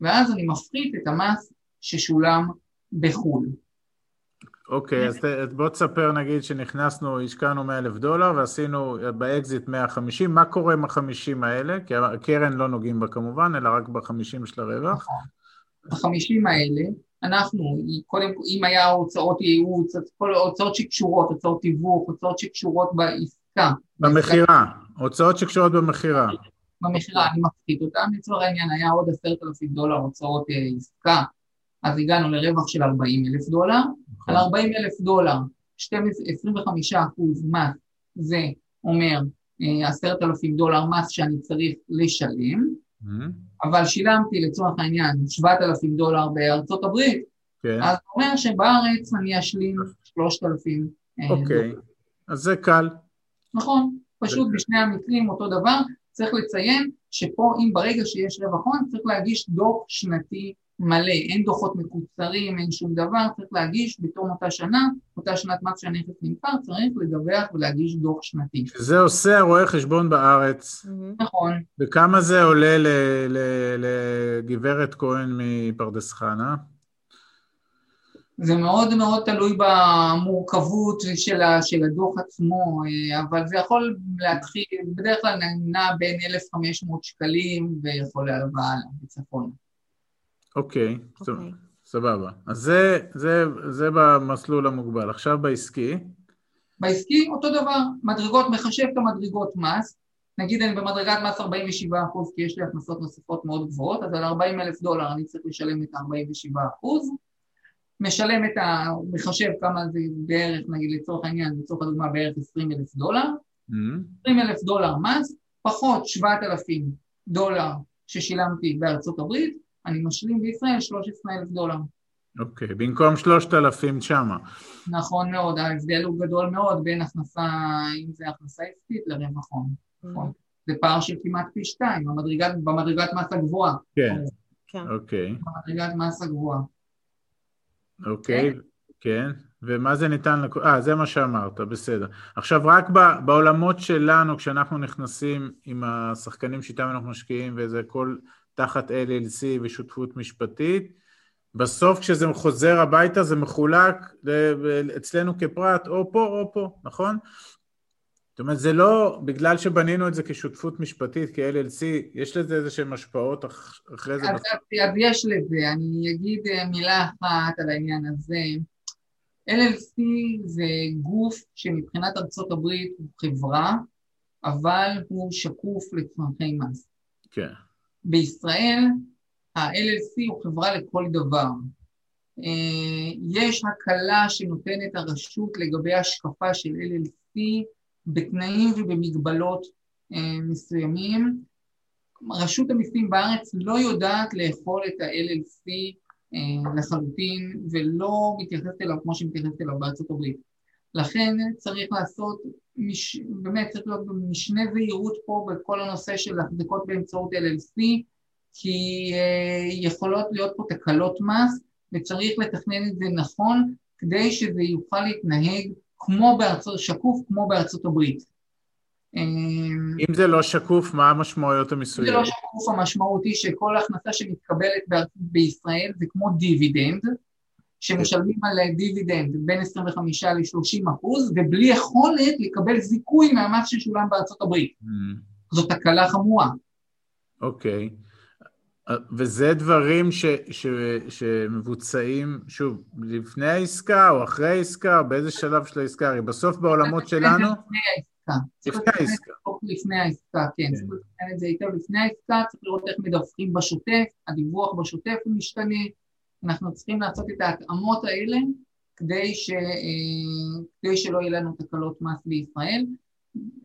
[SPEAKER 3] ואז אני מפחית את המס ששולם בחו"ל.
[SPEAKER 1] אוקיי, אז בוא תספר נגיד שנכנסנו, השקענו 100 אלף דולר ועשינו באקזיט 150, מה קורה עם ה-50 האלה? כי הקרן לא נוגעים בה כמובן, אלא רק ב-50 של הרווח. נכון.
[SPEAKER 3] ה-50 האלה, אנחנו, קודם, אם היה הוצאות ייעוץ, כל ההוצאות שקשורות, הוצאות תיווך, הוצאות שקשורות בעסקה.
[SPEAKER 1] במכירה. הוצאות שקשורות במכירה.
[SPEAKER 3] במכירה, אני מפחית אותם, לצורך העניין היה עוד עשרת אלפים דולר הוצאות אה, עסקה, אז הגענו לרווח של 40 אלף דולר,
[SPEAKER 1] נכון.
[SPEAKER 3] על 40 אלף דולר 25 אחוז מס זה אומר אה, עשרת אלפים דולר מס שאני צריך לשלם,
[SPEAKER 1] Mm-hmm.
[SPEAKER 3] אבל שילמתי לצורך העניין 7,000 דולר בארצות הברית,
[SPEAKER 1] כן,
[SPEAKER 3] אז זה אומר שבארץ אני אשלים 3,000 אה,
[SPEAKER 1] אוקיי.
[SPEAKER 3] דולר.
[SPEAKER 1] אז זה קל.
[SPEAKER 3] נכון, פשוט בשני המקרים אותו דבר, צריך לציין שפה אם ברגע שיש רווח הון צריך להגיש דוח שנתי מלא, אין דוחות מקוצרים, אין שום דבר, צריך להגיש בתום אותה שנה, אותה שנת מס שהנכס נמכר, צריך לדווח ולהגיש דוח שנתי.
[SPEAKER 1] זה עושה הרואה חשבון בארץ.
[SPEAKER 3] נכון,
[SPEAKER 1] וכמה זה עולה ל- ל- לגברת כהן מפרדס חנה?
[SPEAKER 3] זה מאוד מאוד תלוי במורכבות של, ה, של הדוח עצמו, אה, אבל זה יכול להתחיל, בדרך כלל נע בין 1,500 שקלים ויכול והלאה, בצפון.
[SPEAKER 1] אוקיי, טוב,
[SPEAKER 2] אוקיי.
[SPEAKER 1] סבבה. אז זה, זה, זה במסלול המוגבל. עכשיו בעסקי,
[SPEAKER 3] בעסקי אותו דבר, מדרגות, מחשב את המדרגות מס, נגיד אני במדרגת מס 47 אחוז כי יש לי הכנסות נוספות מאוד גבוהות, אז על 40 אלף דולר אני צריך לשלם את ה-47 אחוז, משלם את ה... מחשב כמה זה בערך, נגיד לצורך העניין, לצורך הדוגמה בערך 20 אלף דולר,
[SPEAKER 1] אמ,
[SPEAKER 3] 20 אלף דולר מס, פחות 7,000 דולר ששילמתי בארצות הברית, אני משלים בישראל 13 אלף דולר.
[SPEAKER 1] אוקיי, במקום 3,000 שמה.
[SPEAKER 3] נכון מאוד, ההבדל הוא גדול מאוד בין הכנסה, אם זה הכנסה עסקית לרווח הון. נכון. זה פער של כמעט פי שתיים, במדרגת, במדרגת מס הגבוהה.
[SPEAKER 1] כן,
[SPEAKER 2] כן.
[SPEAKER 1] אוקיי,
[SPEAKER 3] במדרגת מס הגבוהה.
[SPEAKER 1] אוקיי, כן. ומה זה ניתן, לק- אה, זה מה שאמרת, בסדר. עכשיו, רק ב- בעולמות שלנו, כשאנחנו נכנסים עם השחקנים שאיתם אנחנו משקיעים, וזה הכל תחת LLC ושותפות משפטית, בסוף כשזה חוזר הביתה זה מחולק ל- אצלנו כפרט, או פה או פה, נכון? זאת אומרת, זה לא, בגלל שבנינו את זה כשותפות משפטית, כ-LLC, יש לזה איזה שהן השפעות אח- אחרי זה?
[SPEAKER 3] אז, אז, אז יש לזה, אני אגיד אה, מילה אחת על העניין הזה. LLC זה גוף שמבחינת ארצות הברית הוא חברה, אבל הוא שקוף לצרכי מס.
[SPEAKER 1] כן,
[SPEAKER 3] בישראל ה-LLC הוא חברה לכל דבר. אה, יש הקלה שנותנת הרשות לגבי השקפה של LLC בתנאים ובמגבלות אה, מסוימים. רשות המיסים בארץ לא יודעת לאכול את ה-LLC אה, לחלוטין ולא מתייחסת אליו כמו שמתייחסת אליו בארצות הברית. לכן צריך לעשות, מש, באמת צריך להיות משנה זהירות פה בכל הנושא של החזקות באמצעות LLC, כי אה, יכולות להיות פה תקלות מס וצריך לתכנן את זה נכון כדי שזה יוכל להתנהג כמו בארצות, שקוף כמו בארצות הברית. אה,
[SPEAKER 1] אם זה לא שקוף, מה המשמעויות
[SPEAKER 3] זה
[SPEAKER 1] המיסויות?
[SPEAKER 3] לא שקוף המשמעות היא שכל הכנסה שמתקבלת בישראל זה כמו דיבידנד, שמשלמים על דיבידנד בין 25 ל-30 אחוז, ובלי יכולת לקבל זיכוי מהמס ששולם בארצות הברית.
[SPEAKER 1] אמ,
[SPEAKER 3] זאת תקלה חמורה.
[SPEAKER 1] אוקיי. וזה דברים ש, ש, שמבוצעים, שוב, לפני העסקה או אחרי העסקה, או באיזה שלב של העסקה? הרי בסוף בעולמות שלנו,
[SPEAKER 3] לפני העסקה.
[SPEAKER 1] לפני העסקה.
[SPEAKER 3] לפני כן.
[SPEAKER 1] כן.
[SPEAKER 3] צריך לתכנן את זה היטב לפני העסקה, צריך לראות איך מדווחים בשוטף, הדיווח בשוטף הוא משתנה. אנחנו צריכים לעשות את ההתאמות האלה כדי, ש, אה, כדי שלא יהיו לנו תקלות מס בישראל.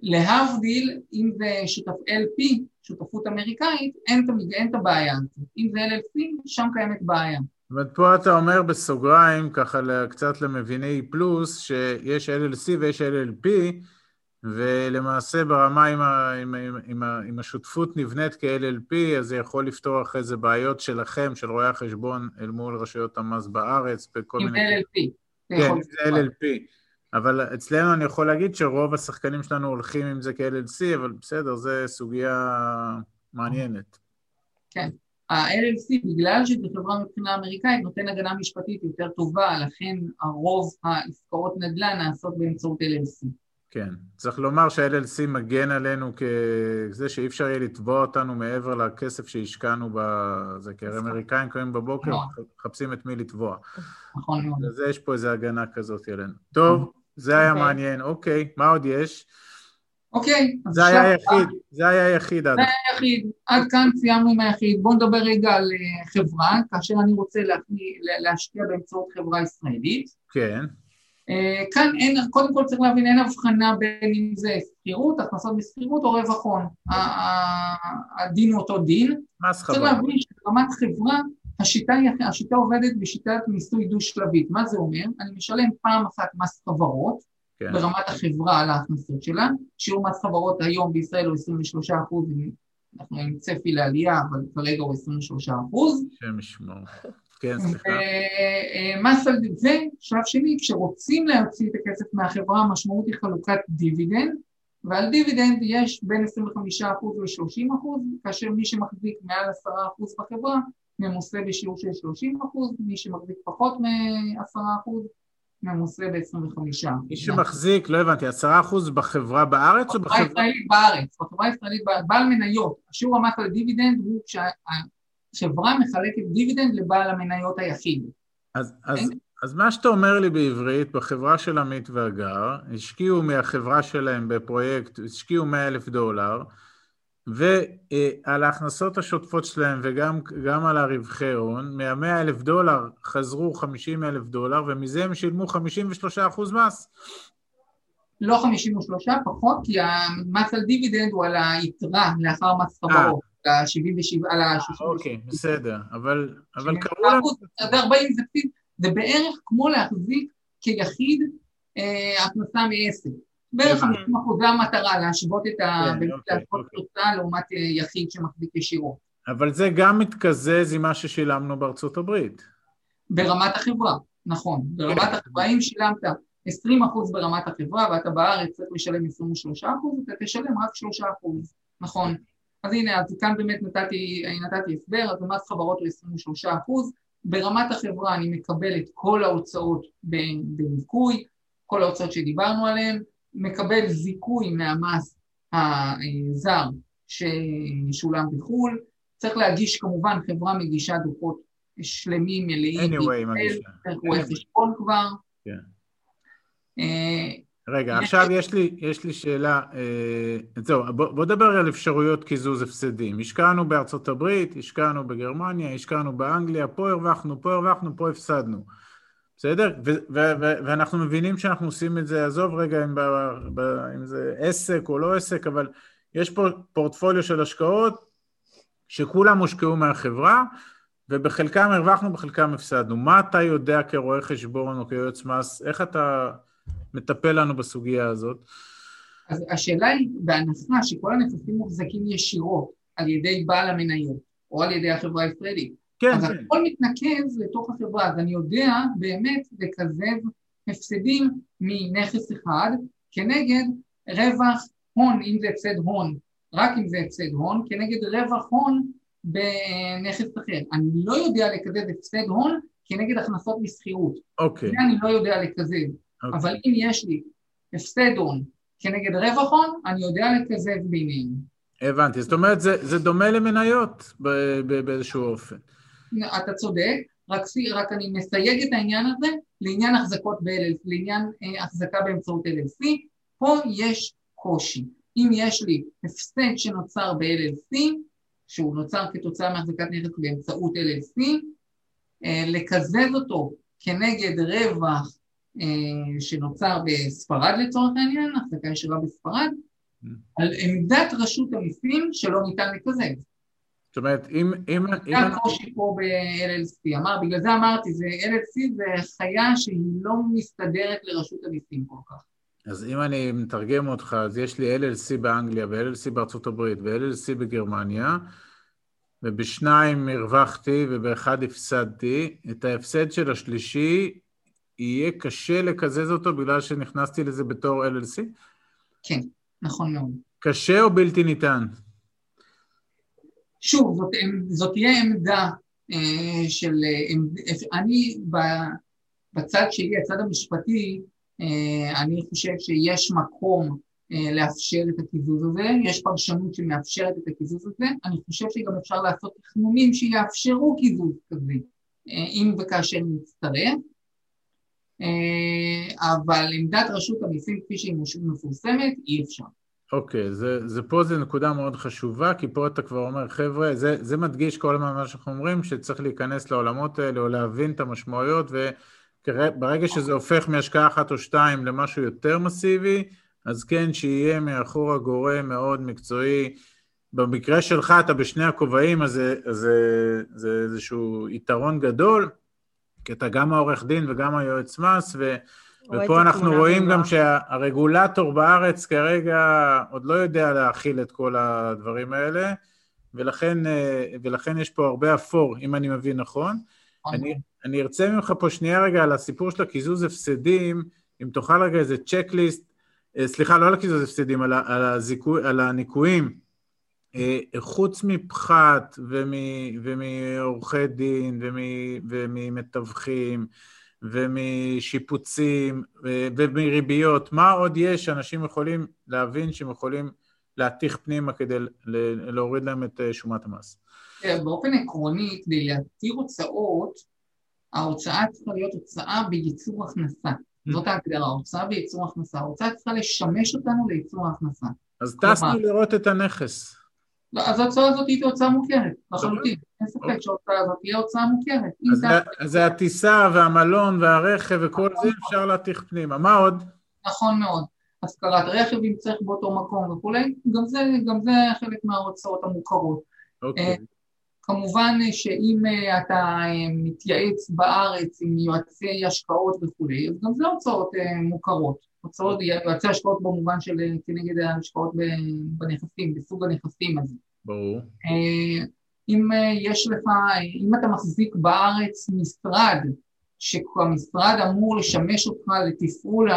[SPEAKER 3] להבדיל, אם זה שותף LP, שותפות אמריקאית, אין תמיד, אין את הבעיה הזאת. אם זה LLC, שם קיימת בעיה.
[SPEAKER 1] אומרת, פה אתה אומר בסוגריים, ככה קצת למביני פלוס, שיש LLC ויש LLP, ולמעשה ברמה עם, ה, עם, עם, עם, עם השותפות נבנית כ-LLP, אז זה יכול לפתור אחרי זה בעיות שלכם, של רואי החשבון, אל מול רשויות המס בארץ, בכל
[SPEAKER 3] אם
[SPEAKER 1] מיני...
[SPEAKER 3] זה LLP. זה
[SPEAKER 1] כן, זה LLP. אבל אצלנו אני יכול להגיד שרוב השחקנים שלנו הולכים עם זה כ-LLC, אבל בסדר, זו סוגיה מעניינת.
[SPEAKER 3] ה-LLC, בגלל שזו חברה מבחינה אמריקאית, נותן הגנה משפטית יותר טובה, לכן הרוב העסקאות נדל"ן נעשות באמצעות LLC.
[SPEAKER 1] כן. צריך לומר שה-LLC מגן עלינו כזה שאי אפשר יהיה לתבוע אותנו מעבר לכסף שהשקענו בזה, כי הרי אמריקאים קמים בבוקר,
[SPEAKER 3] נכון.
[SPEAKER 1] מחפשים את מי לתבוע.
[SPEAKER 3] נכון מאוד.
[SPEAKER 1] לזה יש פה איזו הגנה כזאת עלינו. טוב, זה היה
[SPEAKER 2] אוקיי.
[SPEAKER 1] מעניין. אוקיי, מה עוד יש?
[SPEAKER 3] אוקיי.
[SPEAKER 1] זה היה היחיד, זה היה היחיד.
[SPEAKER 3] זה היה היחיד. עד כאן סיימנו עם היחיד. בואו נדבר רגע על אה, חברה, כאשר אני רוצה להשקיע באמצעות חברה ישראלית.
[SPEAKER 1] כן.
[SPEAKER 3] אה, כאן אין, קודם כל צריך להבין, אין הבחנה בין אם זה שכירות, הכנסות משכירות או רווח הון. הדין הוא אותו דין.
[SPEAKER 1] מס חברה.
[SPEAKER 3] צריך להבין שברמת חברה, השיטה, השיטה עובדת בשיטת מיסוי דו-שלבית. מה זה אומר? אני משלם פעם אחת מס חברות, כן. ברמת החברה על ההכנסות שלה. שיעור מס חברות היום בישראל הוא 23 אחוז, אנחנו עם צפי לעלייה, אבל כרגע הוא 23 אחוז.
[SPEAKER 1] השם ישמור. כן, סליחה.
[SPEAKER 3] מס על זה, שלב שני, כשרוצים להוציא את הכסף מהחברה, המשמעות היא חלוקת דיבידנד, ועל דיבידנד יש בין 25% ל-30%, כאשר מי שמחזיק מעל 10% בחברה ממוסה בשיעור של 30%, מי שמחזיק פחות מ-10% ממוסה ב-25%.
[SPEAKER 1] מי שמחזיק, לא הבנתי, 10% בחברה בארץ או בחברה...
[SPEAKER 3] בחברה הישראלית בארץ, בחברה הישראלית, בעל מניות, השיעור המס על דיבידנד הוא כשהחברה מחלקת דיבידנד לבעל המניות היחיד.
[SPEAKER 1] אז, אז? אז מה שאתה אומר לי בעברית, בחברה של עמית והגר, השקיעו מהחברה שלהם בפרויקט, השקיעו 100 אלף דולר, ועל ההכנסות השוטפות שלהם וגם על הרווחי הון, מה-100 אלף דולר חזרו 50 אלף דולר, ומזה הם שילמו 53 אחוז מס.
[SPEAKER 3] לא 53, פחות, כי המס על דיבידנד הוא על היתרה לאחר מס חברות. על ה-77, על ה-60.
[SPEAKER 1] אוקיי, בסדר, אבל קראו לנו...
[SPEAKER 3] זה 40 זה בערך כמו להחזיק כיחיד אה, הכנסה מעסק. בערך 50 אחוז, זה המטרה, להשוות את ה... כן, אוקיי, להשוות תוצאה אוקיי. לעומת אה, יחיד שמחזיק ישירות.
[SPEAKER 1] אבל זה גם מתקזז עם מה ששילמנו בארצות הברית.
[SPEAKER 3] ברמת החברה, נכון. ברמת כן. החברה, אם שילמת 20 אחוז ברמת החברה ואתה בארץ צריך לשלם 23 אחוז, אתה תשלם רק 3 אחוז, נכון. אז הנה, אז כאן באמת נתתי, נתתי הסבר, אז המס חברות הוא 23 אחוז. ברמת החברה אני מקבל את כל ההוצאות בניכוי, כל ההוצאות שדיברנו עליהן, מקבל זיכוי מהמס הזר ששולם בחו"ל, צריך להגיש כמובן, חברה מגישה דוחות שלמים, מלאים,
[SPEAKER 1] anyway, מגישה.
[SPEAKER 3] רואה חשבון כבר.
[SPEAKER 1] כן. אה, רגע, עכשיו יש לי, יש לי שאלה, אה, זהו, בוא, בוא נדבר על אפשרויות קיזוז הפסדים. השקענו בארצות הברית, השקענו בגרמניה, השקענו באנגליה, פה הרווחנו, פה הרווחנו, פה הפסדנו. בסדר? ו- ו- ו- ואנחנו מבינים שאנחנו עושים את זה, עזוב רגע אם, ב- ב- אם זה עסק או לא עסק, אבל יש פה פורטפוליו של השקעות שכולם הושקעו מהחברה, ובחלקם הרווחנו, בחלקם הפסדנו. מה אתה יודע כרואה חשבון או כיועץ מס, איך אתה מטפל לנו בסוגיה הזאת?
[SPEAKER 3] אז השאלה היא, בהנחה שכל הנכסים מוחזקים ישירות על ידי בעל המניות, או על ידי החברה הישראלית,
[SPEAKER 1] כן,
[SPEAKER 3] אז
[SPEAKER 1] כן.
[SPEAKER 3] הכל מתנקז לתוך החברה, אז אני יודע באמת לקזז הפסדים מנכס אחד כנגד רווח הון, אם זה הפסד הון, רק אם זה הפסד הון, כנגד רווח הון בנכס אחר. אני לא יודע לקזז הפסד הון כנגד הכנסות משכירות.
[SPEAKER 1] אוקיי.
[SPEAKER 3] זה אני לא יודע לקזז. אוקיי. אבל אם יש לי הפסד הון כנגד רווח הון, אני יודע לקזז ביניהם.
[SPEAKER 1] הבנתי, זאת אומרת זה, זה דומה למניות באיזשהו אופן.
[SPEAKER 3] אתה צודק, רק, רק אני מסייג את העניין הזה לעניין החזקות ב-LLC, לעניין אה, החזקה באמצעות LLC, פה יש קושי. אם יש לי הפסד שנוצר ב-LLC, שהוא נוצר כתוצאה מהחזקת נכס באמצעות LLC, אה, לקזז אותו כנגד רווח אה, שנוצר בספרד לצורך העניין, החזקה ישירה בספרד, mm. על עמדת רשות המיסים שלא ניתן לקזז.
[SPEAKER 1] זאת אומרת, אם... אם
[SPEAKER 3] זה הקושי פה ב-LLC, אמר, בגלל זה אמרתי, זה LLC זה חיה שהיא לא מסתדרת לרשות המיסים כל כך.
[SPEAKER 1] אז אם אני מתרגם אותך, אז יש לי LLC באנגליה ו-LLC בארצות הברית ו-LLC בגרמניה, ובשניים הרווחתי ובאחד הפסדתי. את ההפסד של השלישי יהיה קשה לקזז אותו בגלל שנכנסתי לזה בתור LLC?
[SPEAKER 3] כן, נכון מאוד.
[SPEAKER 1] קשה או בלתי ניתן?
[SPEAKER 3] שוב, זאת, זאת תהיה עמדה אה, של... אה, אני בצד שלי, הצד המשפטי, אה, אני חושב שיש מקום לאפשר את הקיזוז הזה, יש פרשנות שמאפשרת את הקיזוז הזה, אני חושב שגם אפשר לעשות תכנונים שיאפשרו קיזוז כזה, אם וכאשר נצטרך. אה, אבל עמדת רשות המיסים כפי שהיא מפורסמת, אי אפשר.
[SPEAKER 1] אוקיי, זה, זה פה זו נקודה מאוד חשובה, כי פה אתה כבר אומר, חבר'ה, זה, זה מדגיש כל מה שאנחנו אומרים, שצריך להיכנס לעולמות האלה או להבין את המשמעויות, וברגע שזה הופך מהשקעה אחת או שתיים למשהו יותר מסיבי, אז כן, שיהיה מאחור הגורם מאוד מקצועי. במקרה שלך אתה בשני הכובעים, אז זה, זה, זה איזשהו יתרון גדול, כי אתה גם העורך דין וגם היועץ מס, ו... ופה אנחנו רואים גם שהרגולטור בארץ כרגע עוד לא יודע להכיל את כל הדברים האלה, ולכן, אה, ולכן יש פה הרבה אפור, אם אני מבין נכון. אוקיי. אני, אני ארצה ממך פה שנייה רגע על הסיפור של הקיזוז הפסדים, אם תוכל רגע איזה צ'קליסט, אה, סליחה, לא על הקיזוז הפסדים, על, על, הזיכו, על הניקויים, אה, חוץ מפחת ומעורכי דין וממתווכים, ומשיפוצים ומריביות, מה עוד יש שאנשים יכולים להבין שהם יכולים להתיך פנימה כדי להוריד להם את אה, שומת המס?
[SPEAKER 3] כן, באופן עקרוני, כדי להתיר הוצאות, ההוצאה צריכה להיות הוצאה בייצור הכנסה. Mm. זאת ההגדרה, הוצאה בייצור הכנסה. ההוצאה צריכה לשמש אותנו לייצור ההכנסה.
[SPEAKER 1] אז טסנו לראות את הנכס.
[SPEAKER 3] אז ההוצאה הזאת היא הוצאה מוכרת, לחלוטין. אין ספק אוקיי. שההוצאה הזאת תהיה הוצאה מוכרת.
[SPEAKER 1] אז זה הטיסה והמלון והרכב וכל זה אפשר להתיך פנימה. מה עוד?
[SPEAKER 3] נכון מאוד. השכרת רכב אם צריך באותו מקום וכולי, גם זה, גם זה חלק מההוצאות המוכרות. אוקיי. אה, כמובן שאם אה, אתה אה, מתייעץ בארץ עם יועצי השקעות וכולי, אז גם זה הוצאות מוכרות. הוצאות, יועצי השקעות במובן של כנגד ההשקעות בנכסים, בסוג הנכסים הזה.
[SPEAKER 1] ברור.
[SPEAKER 3] אם אה, יש לך, אם אתה מחזיק בארץ משרד, שהמשרד אמור לשמש אותך לתפעול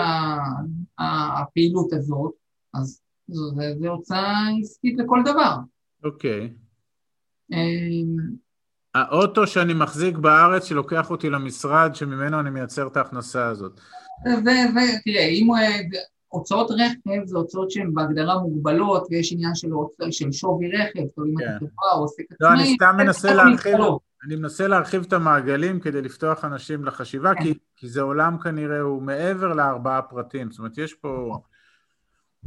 [SPEAKER 3] הפעילות הזאת, אז זו, זה, זה הוצאה עסקית לכל דבר.
[SPEAKER 1] אוקיי. Okay. אמ, האוטו שאני מחזיק בארץ שלוקח אותי למשרד שממנו אני מייצר את ההכנסה הזאת.
[SPEAKER 3] ותראה, אם הוא, הוצאות רכב זה הוצאות שהן בהגדרה מוגבלות, ויש עניין של, של שווי רכב, אומרת, אם אתה חברה או עוסק עצמאי,
[SPEAKER 1] לא, אני סתם מנסה להרחיב, אני מנסה להרחיב את המעגלים כדי לפתוח אנשים לחשיבה, כי, כי זה עולם כנראה הוא מעבר לארבעה פרטים, זאת אומרת, יש פה...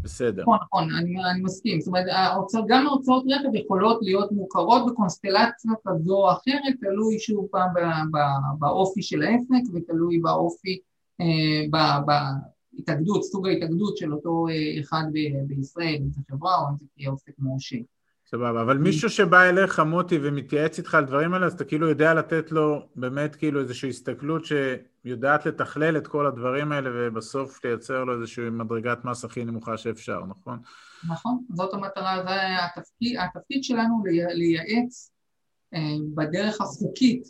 [SPEAKER 1] בסדר.
[SPEAKER 3] נכון, נכון, אני, אני מסכים. זאת אומרת, ההוצאות, גם ההוצאות רכב יכולות להיות מוכרות בקונסטלציה כזו או אחרת, תלוי שוב פעם באופי של העסק ותלוי באופי, אה, ב, ב, התאגדות, סוג ההתאגדות של אותו אה, אחד בישראל, אם זה חברה או אם זה תהיה עוסק מורשה.
[SPEAKER 1] סבבה, אבל מישהו שבא אליך, מוטי, ומתייעץ איתך על דברים האלה, אז אתה כאילו יודע לתת לו באמת כאילו איזושהי הסתכלות שיודעת לתכלל את כל הדברים האלה ובסוף לייצר לו איזושהי מדרגת מס הכי נמוכה שאפשר, נכון?
[SPEAKER 3] נכון, זאת המטרה, זה התפקיד, התפקיד שלנו לייעץ אה, בדרך החוקית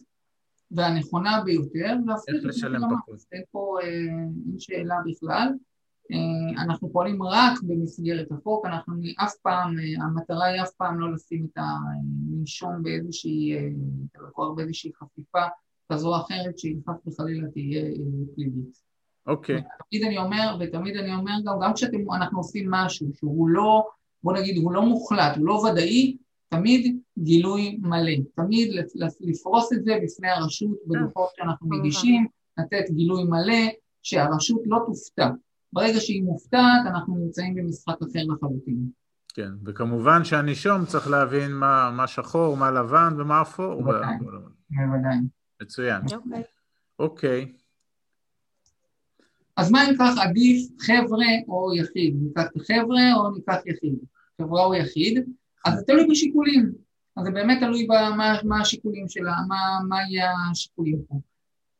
[SPEAKER 3] והנכונה ביותר,
[SPEAKER 1] איך לשלם פחות.
[SPEAKER 3] אין פה אה, אין שאלה בכלל. אה, אנחנו פועלים רק במסגרת החוק, אנחנו אף פעם, המטרה היא אף פעם לא לשים את הנישום באיזושהי, את הלקוח באיזושהי חפיפה כזו או אחרת שהיא חס וחלילה תהיה פלילית.
[SPEAKER 1] אוקיי. Okay.
[SPEAKER 3] תמיד אני אומר, ותמיד אני אומר גם, גם כשאנחנו עושים משהו שהוא לא, בוא נגיד, הוא לא מוחלט, הוא לא ודאי, תמיד גילוי מלא, תמיד לפרוס את זה בפני הרשות בדוחות שאנחנו מגישים, לתת גילוי מלא, שהרשות לא תופתע. ברגע שהיא מופתעת, אנחנו נמצאים במשחק אחר לחלוטין.
[SPEAKER 1] כן, וכמובן שהנישום צריך להבין מה, מה שחור, מה לבן ומה אפור.
[SPEAKER 3] בוודאי, בוודאי.
[SPEAKER 1] מצוין. אוקיי. אוקיי.
[SPEAKER 3] אז מה אם כך עדיף חבר'ה או יחיד? ניקח חבר'ה או ניקח יחיד? חברה או יחיד? אז זה תלוי בשיקולים, אז זה באמת תלוי במה מה השיקולים שלה, מה, מה יהיה השיקולים פה.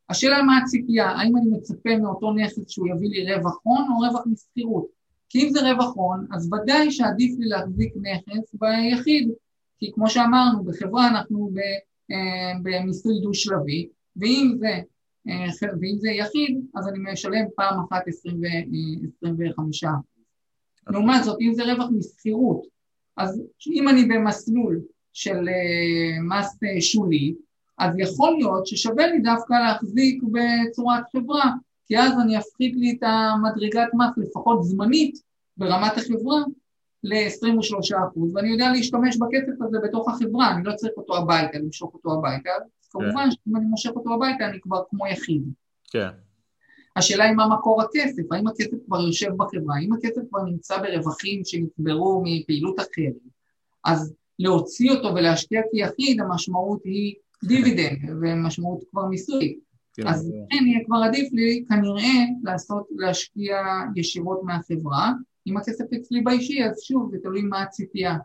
[SPEAKER 3] השאלה מה הציפייה, האם אני מצפה מאותו נכס שהוא יביא לי רווח הון או רווח מסחירות? כי אם זה רווח הון, אז ודאי שעדיף לי להחזיק נכס ביחיד, כי כמו שאמרנו, בחברה אנחנו במיסוי דו-שלבי, ואם זה, אה, ואם זה יחיד, אז אני משלם פעם אחת 25 אה, לעומת זאת, אם זה רווח מסחירות, אז אם אני במסלול של אה, מס אה, שולי, אז יכול להיות ששווה לי דווקא להחזיק בצורת חברה, כי אז אני אפחית לי את המדרגת מס, לפחות זמנית, ברמת החברה, ל-23%, ואני יודע להשתמש בכסף הזה בתוך החברה, אני לא צריך אותו הביתה, למשוך אותו הביתה, אז כמובן כן. שאם אני מושך אותו הביתה אני כבר כמו יחיד.
[SPEAKER 1] כן.
[SPEAKER 3] השאלה היא מה מקור הכסף, האם הכסף כבר יושב בחברה, האם הכסף כבר נמצא ברווחים שנצברו מפעילות אחרת, אז להוציא אותו ולהשקיע כיחיד, המשמעות היא דיבידנד, ומשמעות כבר מיסוי. כן, אז כן, יהיה כבר עדיף לי כנראה לעשות, להשקיע ישירות מהחברה. אם הכסף אצלי באישי, אז שוב, זה תלוי מה הציפייה.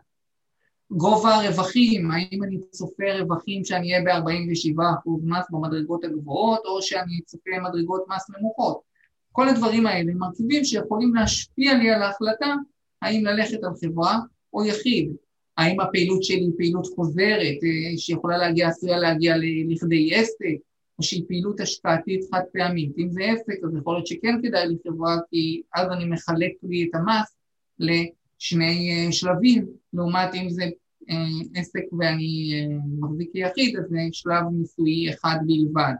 [SPEAKER 3] גובה הרווחים, האם אני צופה רווחים שאני אהיה ב-47% מס במדרגות הגבוהות, או שאני צופה מדרגות מס נמוכות. כל הדברים האלה הם מרכיבים שיכולים להשפיע לי על ההחלטה האם ללכת על חברה או יחיד. האם הפעילות שלי היא פעילות חוזרת, אה, שיכולה להגיע, עשויה להגיע לכדי עסק, או שהיא פעילות השקעתית חד פעמית. אם זה עסק, אז יכול להיות שכן כדאי לי חברה, כי אז אני מחלק לי את המס לשני אה, שלבים, לעומת אם זה אה, עסק ואני מחזיק כיחיד, אז זה שלב מיסויי אחד בלבד.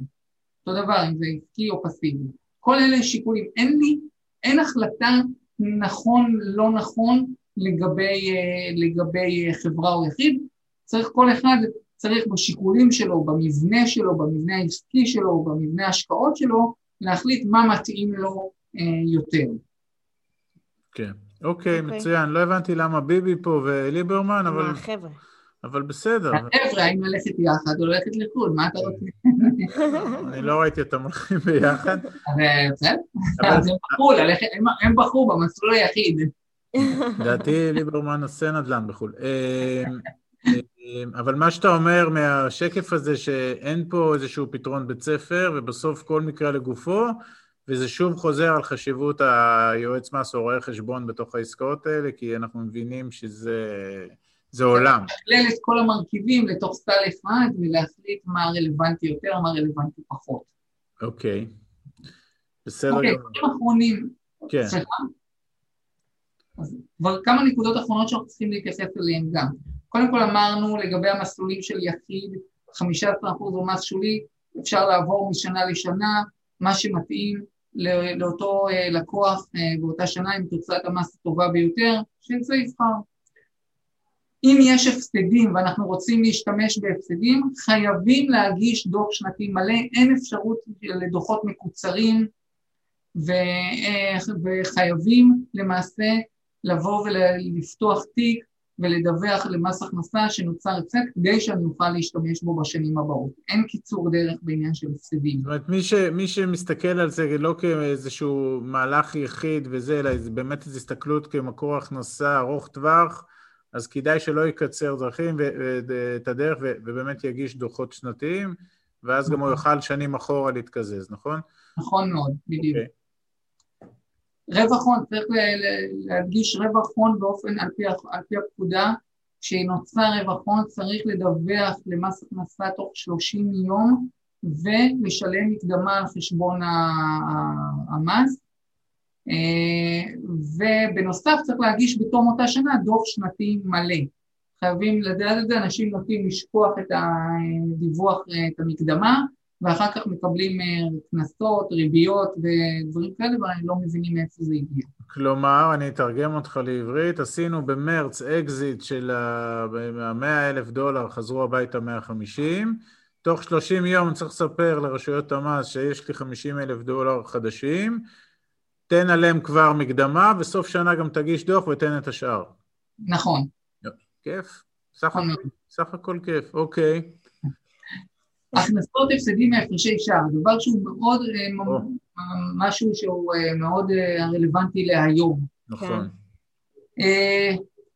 [SPEAKER 3] אותו דבר, אם זה עסקי או פסיבי. כל אלה שיקולים. אין לי, אין החלטה נכון, לא נכון, לגבי, אה, לגבי אה, חברה או יחיד, צריך כל אחד, צריך בשיקולים שלו, במבנה שלו, במבנה העסקי שלו, במבנה ההשקעות שלו, להחליט מה מתאים לו אה, יותר.
[SPEAKER 1] כן, אוקיי, okay. מצוין. לא הבנתי למה ביבי פה וליברמן, אבל...
[SPEAKER 2] החבר'ה.
[SPEAKER 1] אבל בסדר.
[SPEAKER 3] החבר'ה, האם ללכת יחד או ללכת לחו"ל, מה אתה רוצה?
[SPEAKER 1] אני לא ראיתי אותם הולכים ביחד.
[SPEAKER 3] בסדר, אז הם בחרו הם בחרו במסלול היחיד.
[SPEAKER 1] לדעתי ליברמן עושה נדל"ן בחו"ל. אה, אבל מה שאתה אומר מהשקף הזה, שאין פה איזשהו פתרון בית ספר, ובסוף כל מקרה לגופו, וזה שוב חוזר על חשיבות היועץ מס או רואה חשבון בתוך העסקאות האלה, כי אנחנו מבינים שזה עולם.
[SPEAKER 3] לשקלל את כל המרכיבים לתוך סל אחד ולהחליט מה רלוונטי יותר, מה רלוונטי פחות.
[SPEAKER 1] אוקיי. בסדר
[SPEAKER 3] אוקיי, גמור. אוקיי, דברים אחרונים. כן. סליחה? אז כבר כמה נקודות אחרונות שאנחנו צריכים להתייחס אליהן גם. קודם כל אמרנו לגבי המסלולים של יחיד, 15% הוא מס שולי, אפשר לעבור משנה לשנה, מה שמתאים לאותו אה, לקוח אה, באותה שנה עם תוצאת המס הטובה ביותר, שזה יבחר. אם יש הפסדים ואנחנו רוצים להשתמש בהפסדים, חייבים להגיש דוח שנתי מלא, אין אפשרות לדוחות מקוצרים אה, וחייבים למעשה לבוא ולפתוח תיק ולדווח למס הכנסה שנוצר הפסד כדי שאני אוכל להשתמש בו בשנים הבאות. אין קיצור דרך בעניין של הפסדים.
[SPEAKER 1] זאת אומרת, מי, ש, מי שמסתכל על זה לא כאיזשהו מהלך יחיד וזה, אלא זה באמת איזו הסתכלות כמקור הכנסה ארוך טווח, אז כדאי שלא יקצר דרכים ואת הדרך ובאמת יגיש דוחות שנתיים, ואז גם הוא נכון. יוכל שנים אחורה להתקזז, נכון?
[SPEAKER 3] נכון מאוד, בדיוק. Okay. רווח הון, צריך להדגיש רווח הון באופן, על פי, על פי הפקודה, כשנוצר רווח הון צריך לדווח למס הכנסה תוך 30 יום ולשלם מקדמה על חשבון המס. אה, ובנוסף צריך להגיש בתום אותה שנה דוח שנתי מלא. חייבים לדעת את זה, אנשים נוטים לשכוח את הדיווח, את המקדמה, ואחר כך מקבלים אה, קנסות, ריביות ודברים כאלה, והם לא מבינים מאיפה זה הגיע.
[SPEAKER 1] כלומר, אני אתרגם אותך לעברית, עשינו במרץ אקזיט של ה-100 אלף דולר, חזרו הביתה 150, תוך 30 יום צריך לספר לרשויות המס שיש לי 50 אלף דולר חדשים, תן עליהם כבר מקדמה, וסוף שנה גם תגיש דוח ותן את השאר.
[SPEAKER 3] נכון.
[SPEAKER 1] כיף. הכל, סך הכל כיף, אוקיי.
[SPEAKER 3] הכנסות הפסדים מהפרשי שער, דבר שהוא מאוד, אה, משהו שהוא אה, מאוד אה, רלוונטי להיום.
[SPEAKER 1] נכון.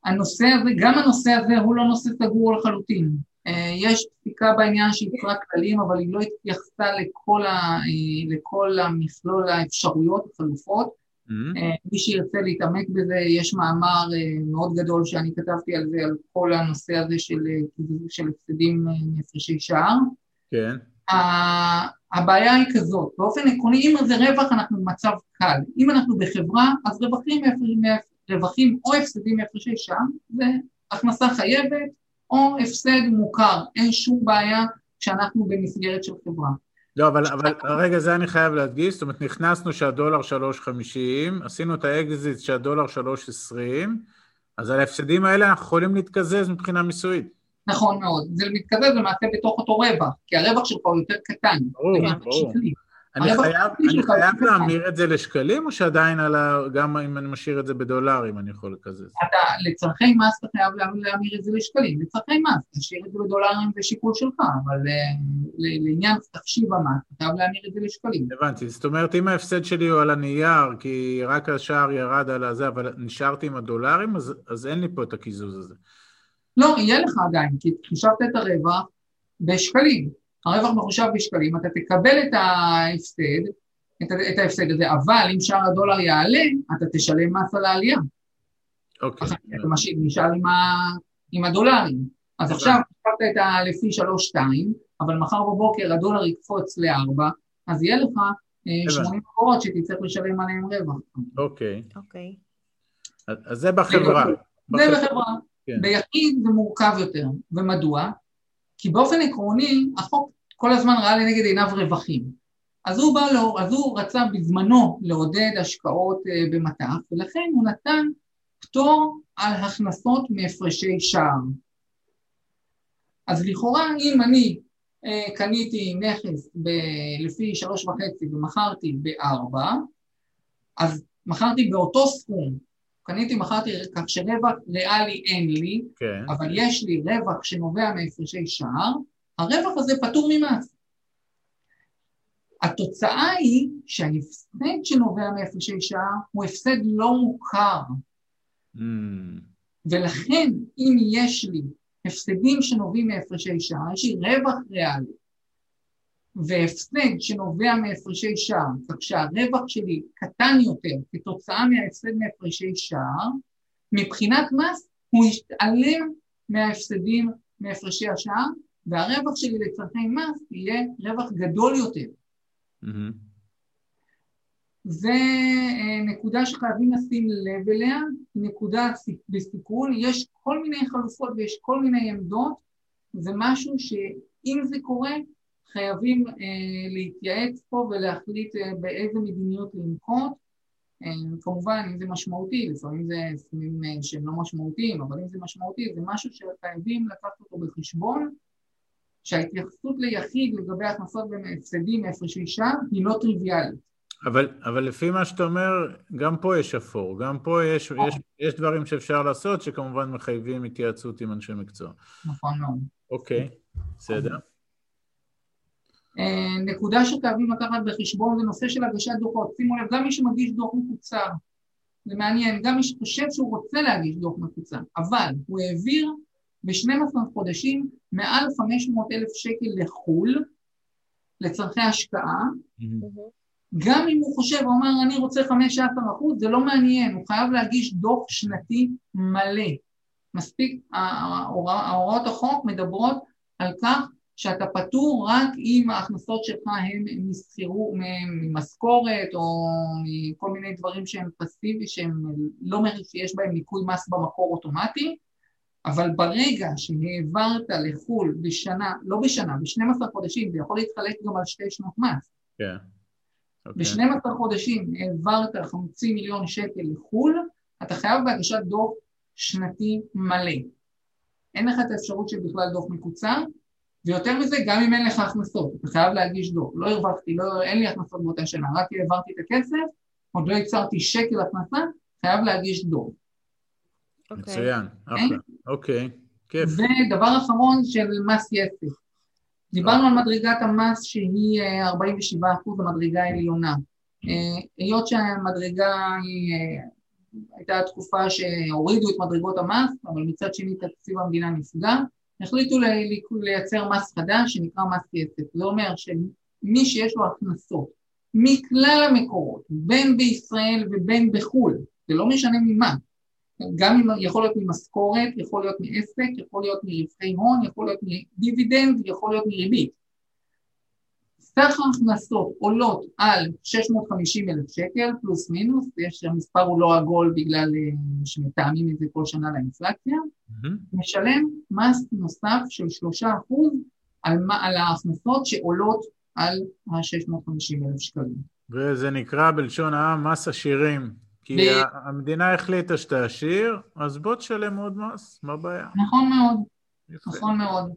[SPEAKER 3] הנושא הזה, גם הנושא הזה הוא לא נושא סגור לחלוטין. יש פסיקה בעניין שיצרה כללים, אבל היא לא התייחסה לכל, ה, לכל המכלול האפשרויות, החלופות. Mm-hmm. מי שירצה להתעמק בזה, יש מאמר מאוד גדול שאני כתבתי על זה, על כל הנושא הזה של, של הפסדים מהפרשי שער.
[SPEAKER 1] כן.
[SPEAKER 3] הבעיה היא כזאת, באופן עקרוני, אם זה רווח אנחנו במצב קל, אם אנחנו בחברה, אז רווחים, רווחים או הפסדים מהפרשי שם, זה הכנסה חייבת או הפסד מוכר, אין שום בעיה כשאנחנו במסגרת של חברה.
[SPEAKER 1] לא, אבל, אבל רגע, זה אני חייב להדגיש, זאת אומרת, נכנסנו שהדולר 3.50, עשינו את האקזיט שהדולר 3.20, אז על ההפסדים האלה אנחנו יכולים להתקזז מבחינה מיסויית.
[SPEAKER 3] נכון מאוד. זה מתקזז למעשה בתוך אותו רווח, כי הרווח שלך הוא יותר קטן.
[SPEAKER 1] ברור, ברור. אני חייב, אני חייב להמיר את זה לשקלים, או שעדיין על ה... גם אם אני משאיר את זה בדולרים אני יכול לקזז?
[SPEAKER 3] אתה, לצורכי מס אתה חייב לה- להמיר את זה לשקלים, לצורכי מס, תשאיר את זה בדולרים זה שיקול שלך, אבל אה, לעניין תחשיב המס, אתה חייב להמיר את זה לשקלים.
[SPEAKER 1] הבנתי, זאת אומרת אם ההפסד שלי הוא על הנייר, כי רק השער ירד על הזה, אבל נשארתי עם הדולרים, אז, אז אין לי פה את הקיזוז הזה.
[SPEAKER 3] לא, יהיה לך עדיין, כי חישבת את הרווח בשקלים. הרווח מחושב בשקלים, אתה תקבל את ההפסד, את, את ההפסד הזה, אבל אם שער הדולר יעלה, אתה תשלם מס על העלייה.
[SPEAKER 1] אוקיי,
[SPEAKER 3] אתה משאיר, נשאר עם, ה, עם הדולרים. אז
[SPEAKER 1] הבנתי.
[SPEAKER 3] עכשיו חישבת את ה... לפי 3-2, אבל מחר בבוקר הדולר יקפוץ ל-4, אז יהיה לך אה, 80 אגורות שתצטרך לשלם עליהם רווח.
[SPEAKER 1] אוקיי.
[SPEAKER 2] אוקיי.
[SPEAKER 1] אז אז זה בחברה.
[SPEAKER 3] זה
[SPEAKER 1] בחברה. כן.
[SPEAKER 3] ביחיד זה מורכב יותר. ומדוע? כי באופן עקרוני, החוק כל הזמן ראה לנגד עיניו רווחים. אז הוא, בא לו, אז הוא רצה בזמנו לעודד השקעות אה, במטח, ולכן הוא נתן פטור על הכנסות מהפרשי שער. אז לכאורה, אם אני אה, קניתי נכס ב- לפי שלוש וחצי ומכרתי בארבע, אז מכרתי באותו סכום, קניתי, מכרתי, כך שרווח ריאלי אין לי,
[SPEAKER 1] כן.
[SPEAKER 3] אבל יש לי רווח שנובע מהפרשי שער, הרווח הזה פטור ממס. התוצאה היא שההפסד שנובע מהפרשי שער הוא הפסד לא מוכר,
[SPEAKER 1] Mm,
[SPEAKER 3] ולכן אם יש לי הפסדים שנובעים מהפרשי שער, יש לי רווח ריאלי, והפסד שנובע מהפרשי שער, כך שהרווח שלי קטן יותר כתוצאה מההפסד מהפרשי שער, מבחינת מס הוא יתעלם מההפסדים מהפרשי השער, והרווח שלי לצרכי מס יהיה רווח גדול יותר.
[SPEAKER 1] mhm.
[SPEAKER 3] זה נקודה שחייבים לשים לב אליה, נקודה בסיכון, יש כל מיני חלופות ויש כל מיני עמדות, זה משהו שאם זה קורה, חייבים אה, להתייעץ פה ולהחליט אה, באיזה מדיניות לנקוט. אה, כמובן, אם זה משמעותי, לפעמים זה סכומים אה, שהם לא משמעותיים, אבל אם זה משמעותי, זה משהו שחייבים לקחת אותו בחשבון, שההתייחסות ליחיד לגבי הכנסות והפסדים מהפרשי שער היא לא טריוויאלית.
[SPEAKER 1] אבל, אבל לפי מה שאתה אומר, גם פה יש אפור, גם פה יש, יש, יש דברים שאפשר לעשות שכמובן מחייבים התייעצות עם אנשי מקצוע.
[SPEAKER 3] נכון מאוד.
[SPEAKER 1] אוקיי, בסדר.
[SPEAKER 3] נקודה שחייבים לקחת בחשבון זה נושא של הגשת דוחות. שימו לב, גם מי שמגיש דוח מקוצר, זה מעניין, גם מי שחושב שהוא רוצה להגיש דוח מקוצר, אבל הוא העביר ב-12 חודשים מעל 500 אלף שקל לחו"ל לצורכי השקעה,
[SPEAKER 1] Mhm.
[SPEAKER 3] גם אם הוא חושב, הוא אומר, אני רוצה 15 אחוז, זה לא מעניין, הוא חייב להגיש דוח שנתי מלא. מספיק, ההורא- ההוראות החוק מדברות על כך שאתה פטור רק אם ההכנסות שלך הן משכירות, ממשכורת או מכל מיני דברים שהם פסיבי, שהם לא אומר שיש בהם ניכוי מס במקור אוטומטי, אבל ברגע שהעברת לחו"ל בשנה, לא בשנה, ב-12 חודשים, זה יכול להתחלק גם על שתי שנות מס,
[SPEAKER 1] כן. אוקיי.
[SPEAKER 3] ב-12 חודשים העברת חצי מיליון שקל לחו"ל, אתה חייב בהגשת דוח שנתי מלא. אין לך את האפשרות של בכלל דוח מקוצר, ויותר מזה, גם אם אין לך הכנסות, אתה חייב להגיש דוח. לא הרווחתי, לא, אין לי הכנסות באותה שנה, רק העברתי את הכסף, עוד לא ייצרתי שקל הכנסה, חייב להגיש דוח.
[SPEAKER 2] אוקיי.
[SPEAKER 1] מצוין, אחלה. אוקיי, כיף.
[SPEAKER 3] ודבר אחרון של מס יסף. דיברנו על מדרגת המס שהיא אה, 47% המדרגה העליונה. אה, היות שהמדרגה היא, אה, הייתה תקופה שהורידו את מדרגות המס, אבל מצד שני תקציב המדינה נפגע, החליטו לייצר מס חדש שנקרא מס יסף. זה אומר שמי שיש לו הכנסות מכלל המקורות, בין בישראל ובין בחו"ל, זה לא משנה ממה, גם אם יכול להיות ממשכורת, יכול להיות מעסק, יכול להיות מרווחי הון, יכול להיות מדיבידנד, יכול להיות מריבית. סך ההכנסות עולות על 650 אלף שקל, פלוס מינוס, יש, המספר הוא לא עגול בגלל אה, שמתאמים את זה כל שנה לאינפלציה,
[SPEAKER 1] Mhm.
[SPEAKER 3] משלם מס נוסף של 3% על, מה- על ההכנסות שעולות על ה-650 אלף שקלים.
[SPEAKER 1] וזה נקרא בלשון העם מס עשירים. כי
[SPEAKER 3] ב-
[SPEAKER 1] המדינה החליטה שאתה עשיר, אז בוא תשלם עוד מס, מה הבעיה?
[SPEAKER 3] נכון מאוד,
[SPEAKER 1] יפה.
[SPEAKER 3] נכון מאוד.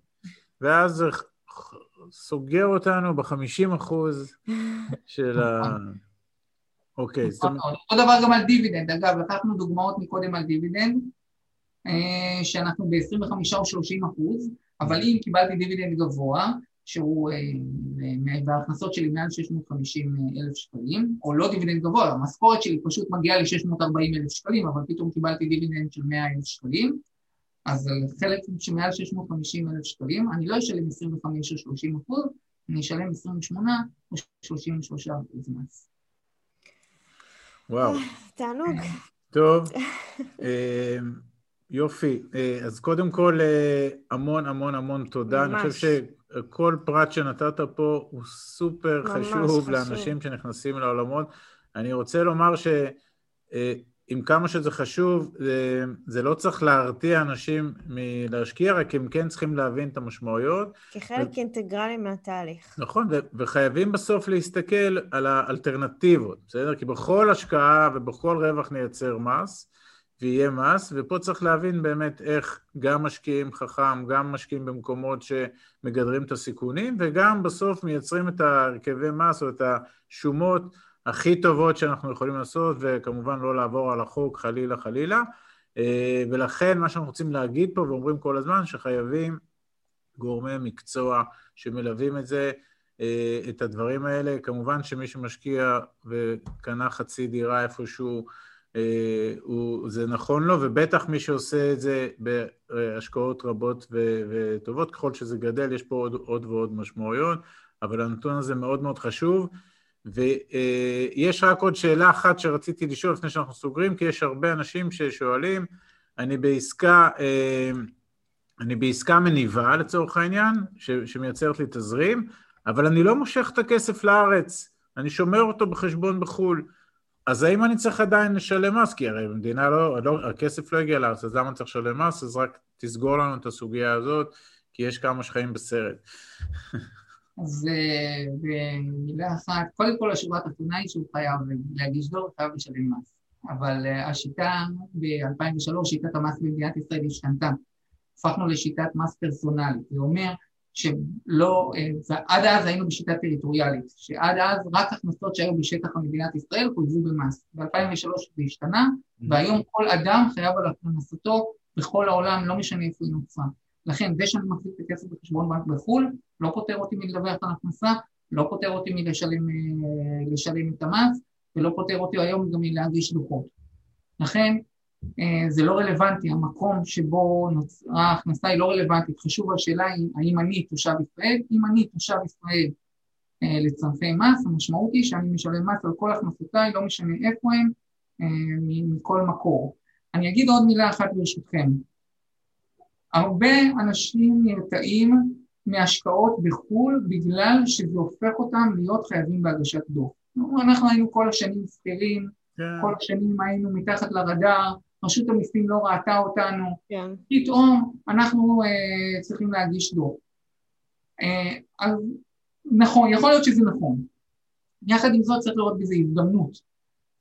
[SPEAKER 1] ואז סוגר אותנו ב-50 אחוז של ה... אוקיי, זאת אומרת...
[SPEAKER 3] אותו דבר גם על דיבידנד. אגב, לקחנו דוגמאות מקודם על דיבידנד, אה, שאנחנו ב-25 או 30 אחוז, אבל אם קיבלתי דיבידנד גבוה, שהוא בהכנסות שלי מעל 650 אלף שקלים, או לא דיבידנד גבוה, המשכורת שלי פשוט מגיעה ל-640 אלף שקלים, אבל פתאום קיבלתי דיבידנד של 100 אלף שקלים, אז על חלק שמעל 650 אלף שקלים, אני לא אשלם 25 או 30 אחוז, אני אשלם 28 או 33 אחוז מס.
[SPEAKER 1] וואו.
[SPEAKER 2] תענוג.
[SPEAKER 1] טוב. יופי. אז קודם כל, המון המון המון תודה. ממש. אני חושב שכל פרט שנתת פה הוא סופר חשוב, חשוב לאנשים שנכנסים לעולמות. אני רוצה לומר ש... עם כמה שזה חשוב, זה, זה לא צריך להרתיע אנשים מלהשקיע, רק הם כן צריכים להבין את המשמעויות.
[SPEAKER 2] כחלק ו... אינטגרלי מהתהליך.
[SPEAKER 1] נכון, ו- וחייבים בסוף להסתכל על האלטרנטיבות, בסדר? כי בכל השקעה ובכל רווח נייצר מס, ויהיה מס, ופה צריך להבין באמת איך גם משקיעים חכם, גם משקיעים במקומות שמגדרים את הסיכונים, וגם בסוף מייצרים את הרכבי מס או את השומות הכי טובות שאנחנו יכולים לעשות, וכמובן לא לעבור על החוק חלילה חלילה. אה, ולכן מה שאנחנו רוצים להגיד פה, ואומרים כל הזמן, שחייבים גורמי מקצוע שמלווים את זה, אה, את הדברים האלה. כמובן שמי שמשקיע וקנה חצי דירה איפשהו, אה, הוא, זה נכון לו, ובטח מי שעושה את זה בהשקעות רבות וטובות, ככל שזה גדל, יש פה עוד, עוד ועוד משמעויות, אבל הנתון הזה מאוד מאוד חשוב. ויש רק עוד שאלה אחת שרציתי לשאול לפני שאנחנו סוגרים, כי יש הרבה אנשים ששואלים, אני בעסקה, אה, אני בעסקה מניבה לצורך העניין, שמייצרת לי תזרים, אבל אני לא מושך את הכסף לארץ, אני שומר אותו בחשבון בחו"ל. אז האם אני צריך עדיין לשלם מס? כי הרי המדינה לא, לא, הכסף לא הגיע לארץ, אז למה צריך לשלם מס? אז רק תסגור לנו את הסוגיה הזאת, כי יש כמה שחיים בסרט.
[SPEAKER 3] אז במילה אחת, קודם כל השורה התחתונה היא שהוא חייב להגיש דור, חייב לשלם מס. אבל אה, השיטה ב-2003, שיטת המס במדינת ישראל השתנתה. הפכנו לשיטת מס פרסונלית. זה אומר שלא, אה, עד אז היינו בשיטה טריטוריאלית, שעד אז רק הכנסות שהיו בשטח מדינת ישראל חויבו במס. ב-2003 זה השתנה, והיום כל אדם חייב על הכנסתו בכל העולם, לא משנה איפה היא נוצרה. לכן זה שאני מחזיק את הכסף בחשבון בנק בחו"ל, לא פוטר אותי מלדווח על הכנסה, לא פוטר אותי מלשלם אה, את המס, ולא פוטר אותי היום גם מלהגיש דוחות. לכן אה, זה לא רלוונטי, המקום שבו נוצרה ההכנסה היא לא רלוונטית. חשוב השאלה היא האם אני תושב ישראל, אם אני תושב ישראל אה, לצרכי מס, המשמעות היא שאני משלם מס על כל הכנסותיי, לא משנה איפה הם, מכל מקור. אני אגיד עוד מילה אחת ברשותכם. הרבה אנשים נרתעים מהשקעות בחו"ל בגלל שזה הופך אותם להיות חייבים בהגשת דוח. אנחנו היינו כל השנים שכירים, כן. כל השנים היינו מתחת לרדאר, רשות המיסים לא ראתה אותנו, כן. פתאום אנחנו uh, צריכים להגיש דוח. Uh, אז נכון, יכול להיות שזה נכון. יחד עם זאת צריך לראות בזה הזדמנות.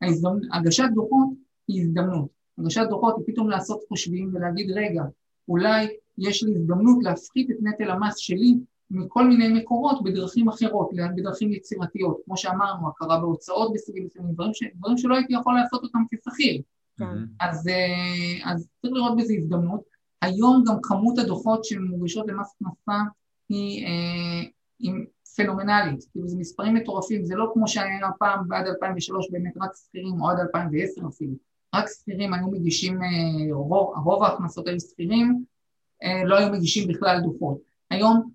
[SPEAKER 3] ההזדמנ... הגשת דוחות היא הזדמנות. הגשת דוחות היא פתאום לעשות חושבים ולהגיד, רגע, אולי יש לי הזדמנות להפחית את נטל המס שלי מכל מיני מקורות בדרכים אחרות, בדרכים יצירתיות, כמו שאמרנו, הכרה בהוצאות בסוגים מסוימים, דברים, ש, דברים שלא הייתי יכול לעשות אותם כשכיר. Mm-hmm. אז, אה, אז צריך לראות בזה הזדמנות. היום גם כמות הדוחות שמוגשות למס הכנסה היא, אה, היא פנומנלית, כאילו זה מספרים מטורפים, זה לא כמו שהיה פעם עד 2003 באמת רק שכירים, או עד 2010 אפילו. רק שכירים היו מגישים, אה, רוב, רוב ההכנסות היו שכירים, אה, לא היו מגישים בכלל דוחות. היום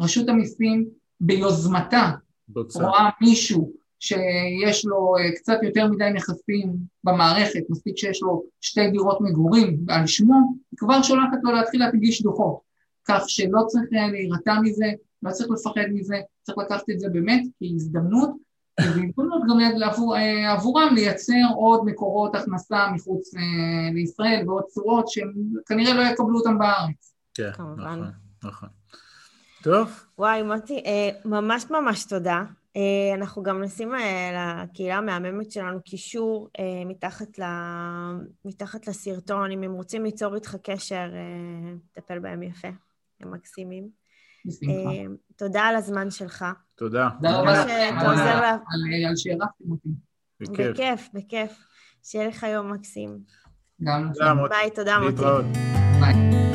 [SPEAKER 3] רשות המיסים ביוזמתה בוצע. רואה מישהו שיש לו אה, קצת יותר מדי נכסים במערכת, מספיק שיש לו שתי דירות מגורים על שמו, היא כבר שולחת לו להתחיל להגיש דוחות. כך שלא צריך להירתע מזה, לא צריך לפחד מזה, צריך לקחת את זה באמת כהזדמנות והזדמנות גם לעבור, אה, עבורם לייצר עוד מקורות הכנסה מחוץ אה, לישראל ועוד צורות שהם כנראה לא יקבלו אותם בארץ.
[SPEAKER 1] כן, נכון, נכון. טוב.
[SPEAKER 2] וואי, מוטי, אה, ממש ממש תודה. אנחנו גם נשים לקהילה המהממת שלנו קישור מתחת, ל... מתחת לסרטון, אם הם רוצים ליצור איתך קשר, טפל בהם יפה, הם מקסימים.
[SPEAKER 3] בשמחה.
[SPEAKER 2] אה, תודה על הזמן שלך.
[SPEAKER 1] תודה.
[SPEAKER 3] תודה רבה לכם
[SPEAKER 2] אה,
[SPEAKER 3] על- על שהערכתם אותי.
[SPEAKER 1] בכיף.
[SPEAKER 2] בכיף, בכיף. שיהיה לך יום מקסים.
[SPEAKER 3] גם
[SPEAKER 1] תודה, מוטי.
[SPEAKER 2] ביי, תודה מוטי.
[SPEAKER 1] להתראות.
[SPEAKER 3] ביי.